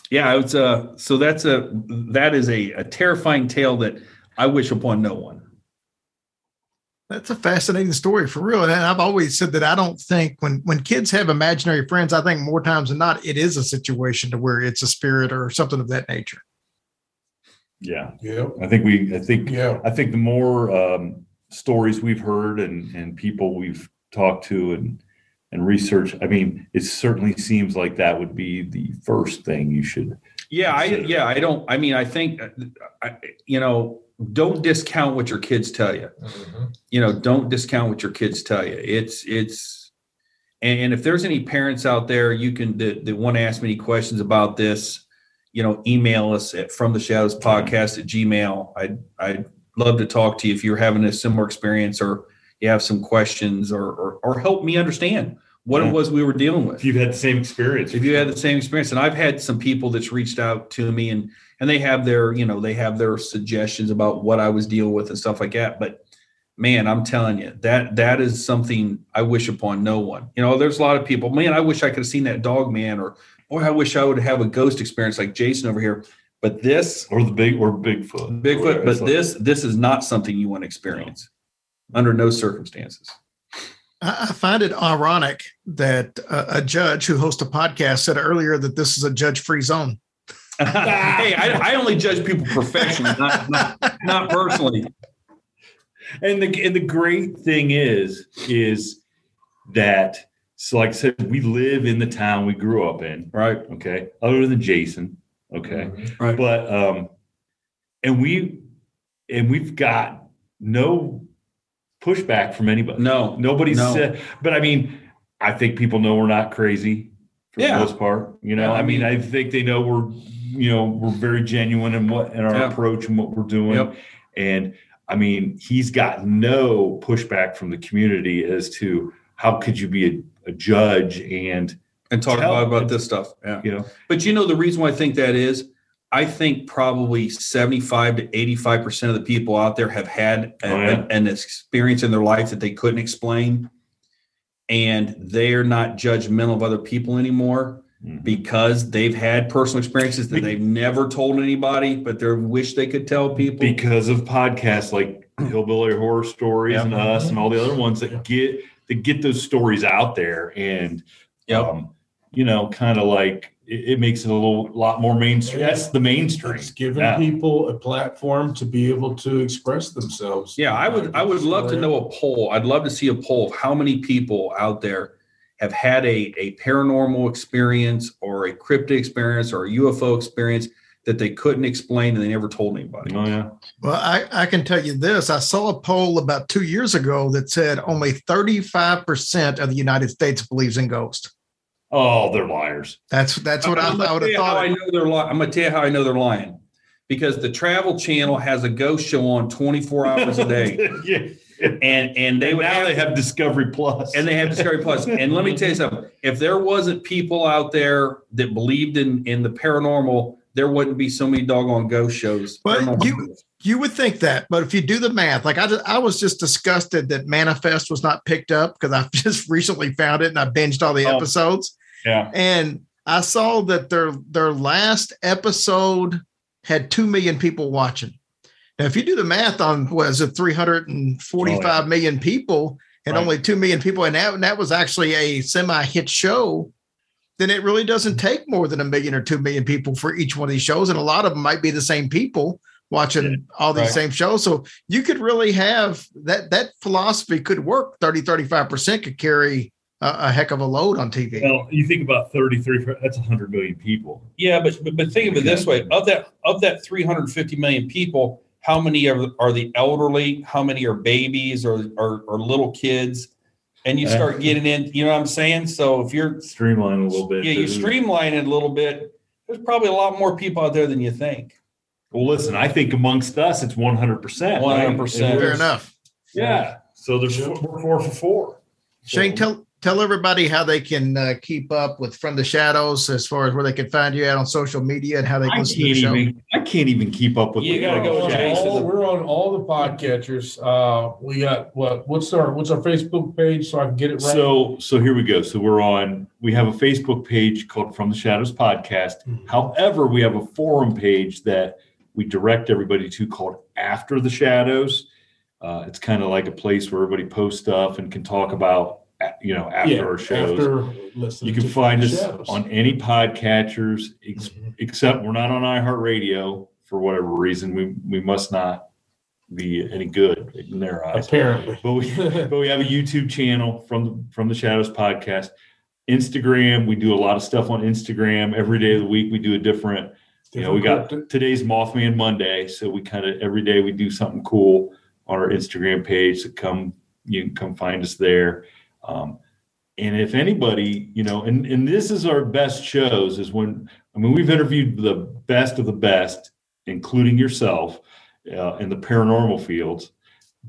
yeah, it's a so that's a that is a, a terrifying tale that I wish upon no one. That's a fascinating story for real. And I've always said that I don't think when when kids have imaginary friends, I think more times than not, it is a situation to where it's a spirit or something of that nature. Yeah. Yeah. I think we, I think, Yeah. I think the more um, stories we've heard and, and people we've talked to and, and research, I mean, it certainly seems like that would be the first thing you should. Yeah, I yeah, I don't I mean I think uh, I, you know, don't discount what your kids tell you. You know, don't discount what your kids tell you. It's it's and, and if there's any parents out there you can that, that want to ask me any questions about this, you know, email us at from the shadows podcast at gmail. I'd I'd love to talk to you if you're having a similar experience or you have some questions or or, or help me understand what Yeah. it was we were dealing with If you've had the same experience. if you had the same experience and i've had some people that's reached out to me and and they have their you know they have their suggestions about what i was dealing with and stuff like that but man i'm telling you that that is something i wish upon no one you know there's a lot of people man i wish i could have seen that dog man or boy i wish i would have a ghost experience like jason over here but this or the big or Bigfoot. bigfoot It's but like- this this is not something you want to experience under no circumstances I I find it ironic that a, a judge who hosts a podcast said earlier that this is a judge-free zone. hey I, I only judge people professionally not, not not personally And the and the great thing is is that so like I said, we live in the town we grew up in, right? Okay, other than Jason, okay, right. But um, and we and we've got no pushback from anybody. No, nobody no. said. But I mean, I think people know we're not crazy for Yeah. the most part. You know, Yeah, I I mean, mean- I think they know we're you know we're very genuine in what in our Yeah. approach and what we're doing. Yep. And I mean, he's got no pushback from the community as to how could you be a, a judge and and talk tell- about, about this stuff. Yeah. You know, But you know the reason why I think that is, I think probably 75 to 85% of the people out there have had a- Oh, yeah. an experience in their life that they couldn't explain. And they're not judgmental of other people anymore Mm-hmm. because they've had personal experiences that they've never told anybody, but they wish they could tell people. because of podcasts like Hillbilly Horror Stories and us and all the other ones that get that get those stories out there and um, you know, kind of like it, it makes it a little lot more mainstream. That's the mainstream. It's giving Yeah. people a platform to be able to express themselves. Yeah, I would I would love to know a poll. I'd love to see a poll of how many people out there have had a, a paranormal experience or a cryptid experience or a UFO experience that they couldn't explain and they never told anybody. Oh yeah. Well, I, I can tell you this. I saw a poll about two years ago that said only 35% of the United States believes in ghosts. Oh, they're liars. That's that's what I, I'm gonna I would have thought. I know they're lying. I'm gonna tell you how I know they're lying. Because the Travel Channel has a ghost show on 24 hours a day. yeah. And and they And would now have they have Discovery Plus. and they have Discovery Plus. And let me tell you something: if there wasn't people out there that believed in in the paranormal, there wouldn't be so many doggone ghost shows. But you you would think that, but if you do the math, like I, just, I was just disgusted that Manifest was not picked up because I just recently found it and I binged all the Oh. episodes. Yeah. And I saw that their their last episode had two million people watching. Now, if you do the math on was it, three hundred and forty-five oh, million people, and Right. only two million people, and that, and that was actually a semi-hit show, then it really doesn't take more than a million or two million people for each one of these shows, and a lot of them might be the same people watching all these Right. same shows. So you could really have that that philosophy could work. 30, 35% could carry a, a heck of a load on TV. Well, you think about 33, that's 100 million people. Yeah, but, but but think of it this way: of that of that 350 million people, how many are, are the elderly? How many are babies or or, or little kids? And you start getting in. You know what I'm saying? So if you're streamline a little bit. yeah, you streamline it a little bit. There's probably a lot more people out there than you think. Well, listen, I think amongst us, it's one hundred percent. 100%. Fair enough. Yeah. So there's four, four for four. Shane, tell tell everybody how they can uh, keep up with From the Shadows as far as where they can find you out on social media and how they can I listen to the show. even. I can't even keep up with. You gotta go show. with Jason. All- we're on all the podcatchers. Uh, we got what? What's our what's our Facebook page so I can get it right? So so here we go. So we're on. We have a Facebook page called From the Shadows Podcast. Mhm. However, we have a forum page that we direct everybody to called After the Shadows. Uh, it's kind of like a place where everybody posts stuff and can talk about you know after Yeah, our shows. After you can find us Shadows. on any podcatchers ex- Mhm. except we're not on iHeartRadio for whatever reason. We we must not be any good in their eyes. Apparently. But we but we have a YouTube channel from from the Shadows podcast. Instagram, we do a lot of stuff on Instagram. Every day of the week we do a different, you know, we got Different today's Mothman Monday. So we kind of every day we do something cool on our Instagram page. So come you can come find us there. Um, and if anybody, you know, and, and this is our best shows is when, I mean, we've interviewed the best of the best, including yourself uh, in the paranormal fields.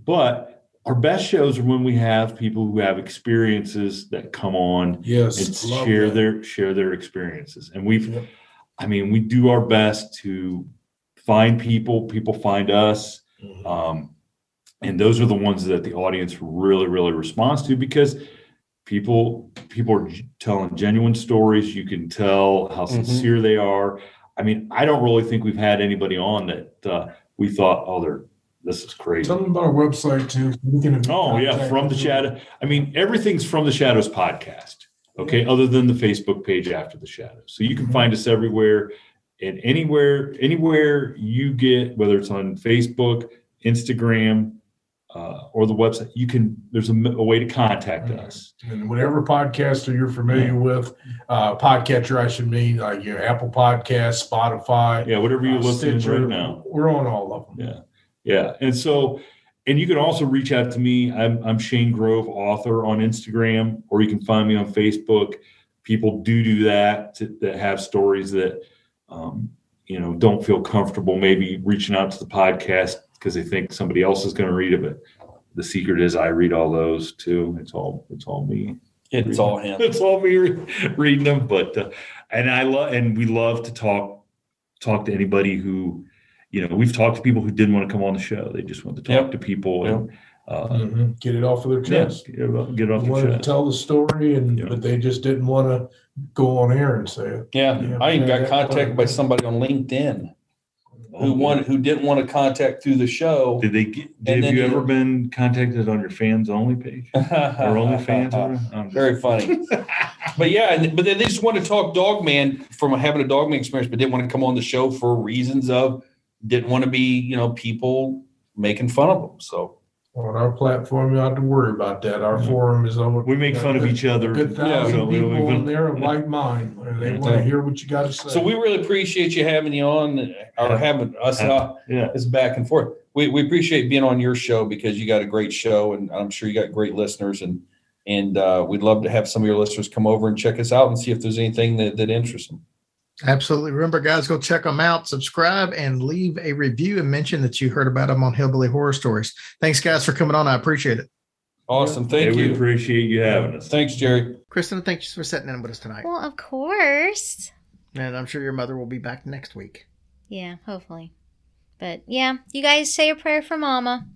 But our best shows are when we have people who have experiences that come on Yes. and share that. their share their experiences. And we've. I mean, we do our best to find people. People find us. Mhm. Um, and those are the ones that the audience really, really responds to because people people are telling genuine stories. You can tell how Mhm. sincere they are. I mean, I don't really think we've had anybody on that uh, we thought, oh, they're this is crazy. Tell them about our website too. We can Oh yeah, from the them. shadow. I mean, everything's from the shadows podcast. Okay, other than the Facebook page after the shadows. So you can Mhm. find us everywhere and anywhere, anywhere you get, whether it's on Facebook, Instagram, uh, or the website. You can. There's a way to contact Mhm. us. And whatever podcaster you're familiar with, uh, podcatcher, I should mean like your Apple Podcast, Spotify, Yeah, whatever you're uh, listening Stitcher. right now. We're on all of them. Yeah. Yeah. And so, and you can also reach out to me. I'm, I'm Shannon LeGro, author on Instagram, or you can find me on Facebook. People do do that to, that have stories that, um, you know, don't feel comfortable maybe reaching out to the podcast because they think somebody else is going to read it. But the secret is I read all those too. It's all, it's all me. It's all him. It's all me re- reading them. But, uh, and I love, and we love to talk, talk to anybody who, you know, we've talked to people who didn't want to come on the show. They just want to talk Yep. to people and uh, Mhm. Get it off of their chest. get it off, get it off They their wanted to tell the story, and Yeah. but they just didn't want to go on air and say it. Yeah, Yeah. I even got contacted by somebody on LinkedIn who Oh, wanted who didn't want to contact through the show. Did they get? Did then you ever been contacted on your fans only page or or whatever? Very funny. but yeah, and, but then they just want to talk dog man from having a Dogman experience, but didn't want to come on the show for reasons of didn't want to be, you know, people making fun of them. So On our platform, you don't have to worry about that. Our Yeah. forum is over. we make fun of each other. A good Yeah, thousand so we don't people even- in there of like mind. and They Yeah. want to hear what you got to say. so we really appreciate you having you on or having us uh, Yeah. it's back and forth. We, we appreciate being on your show because you got a great show and I'm sure you got great listeners and and uh, we'd love to have some of your listeners come over and check us out and see if there's anything that, that interests them. Absolutely. Remember, guys, go check them out, subscribe, and leave a review and mention that you heard about them on Hillbilly Horror Stories. Thanks, guys, for coming on. I appreciate it. Awesome. Thank Hey, We appreciate you having us. Thanks, Jerry. Kristen, thanks for sitting in with us tonight. Well, of course. And I'm sure your mother will be back next week. Yeah, hopefully. But yeah, you guys say a prayer for Mama.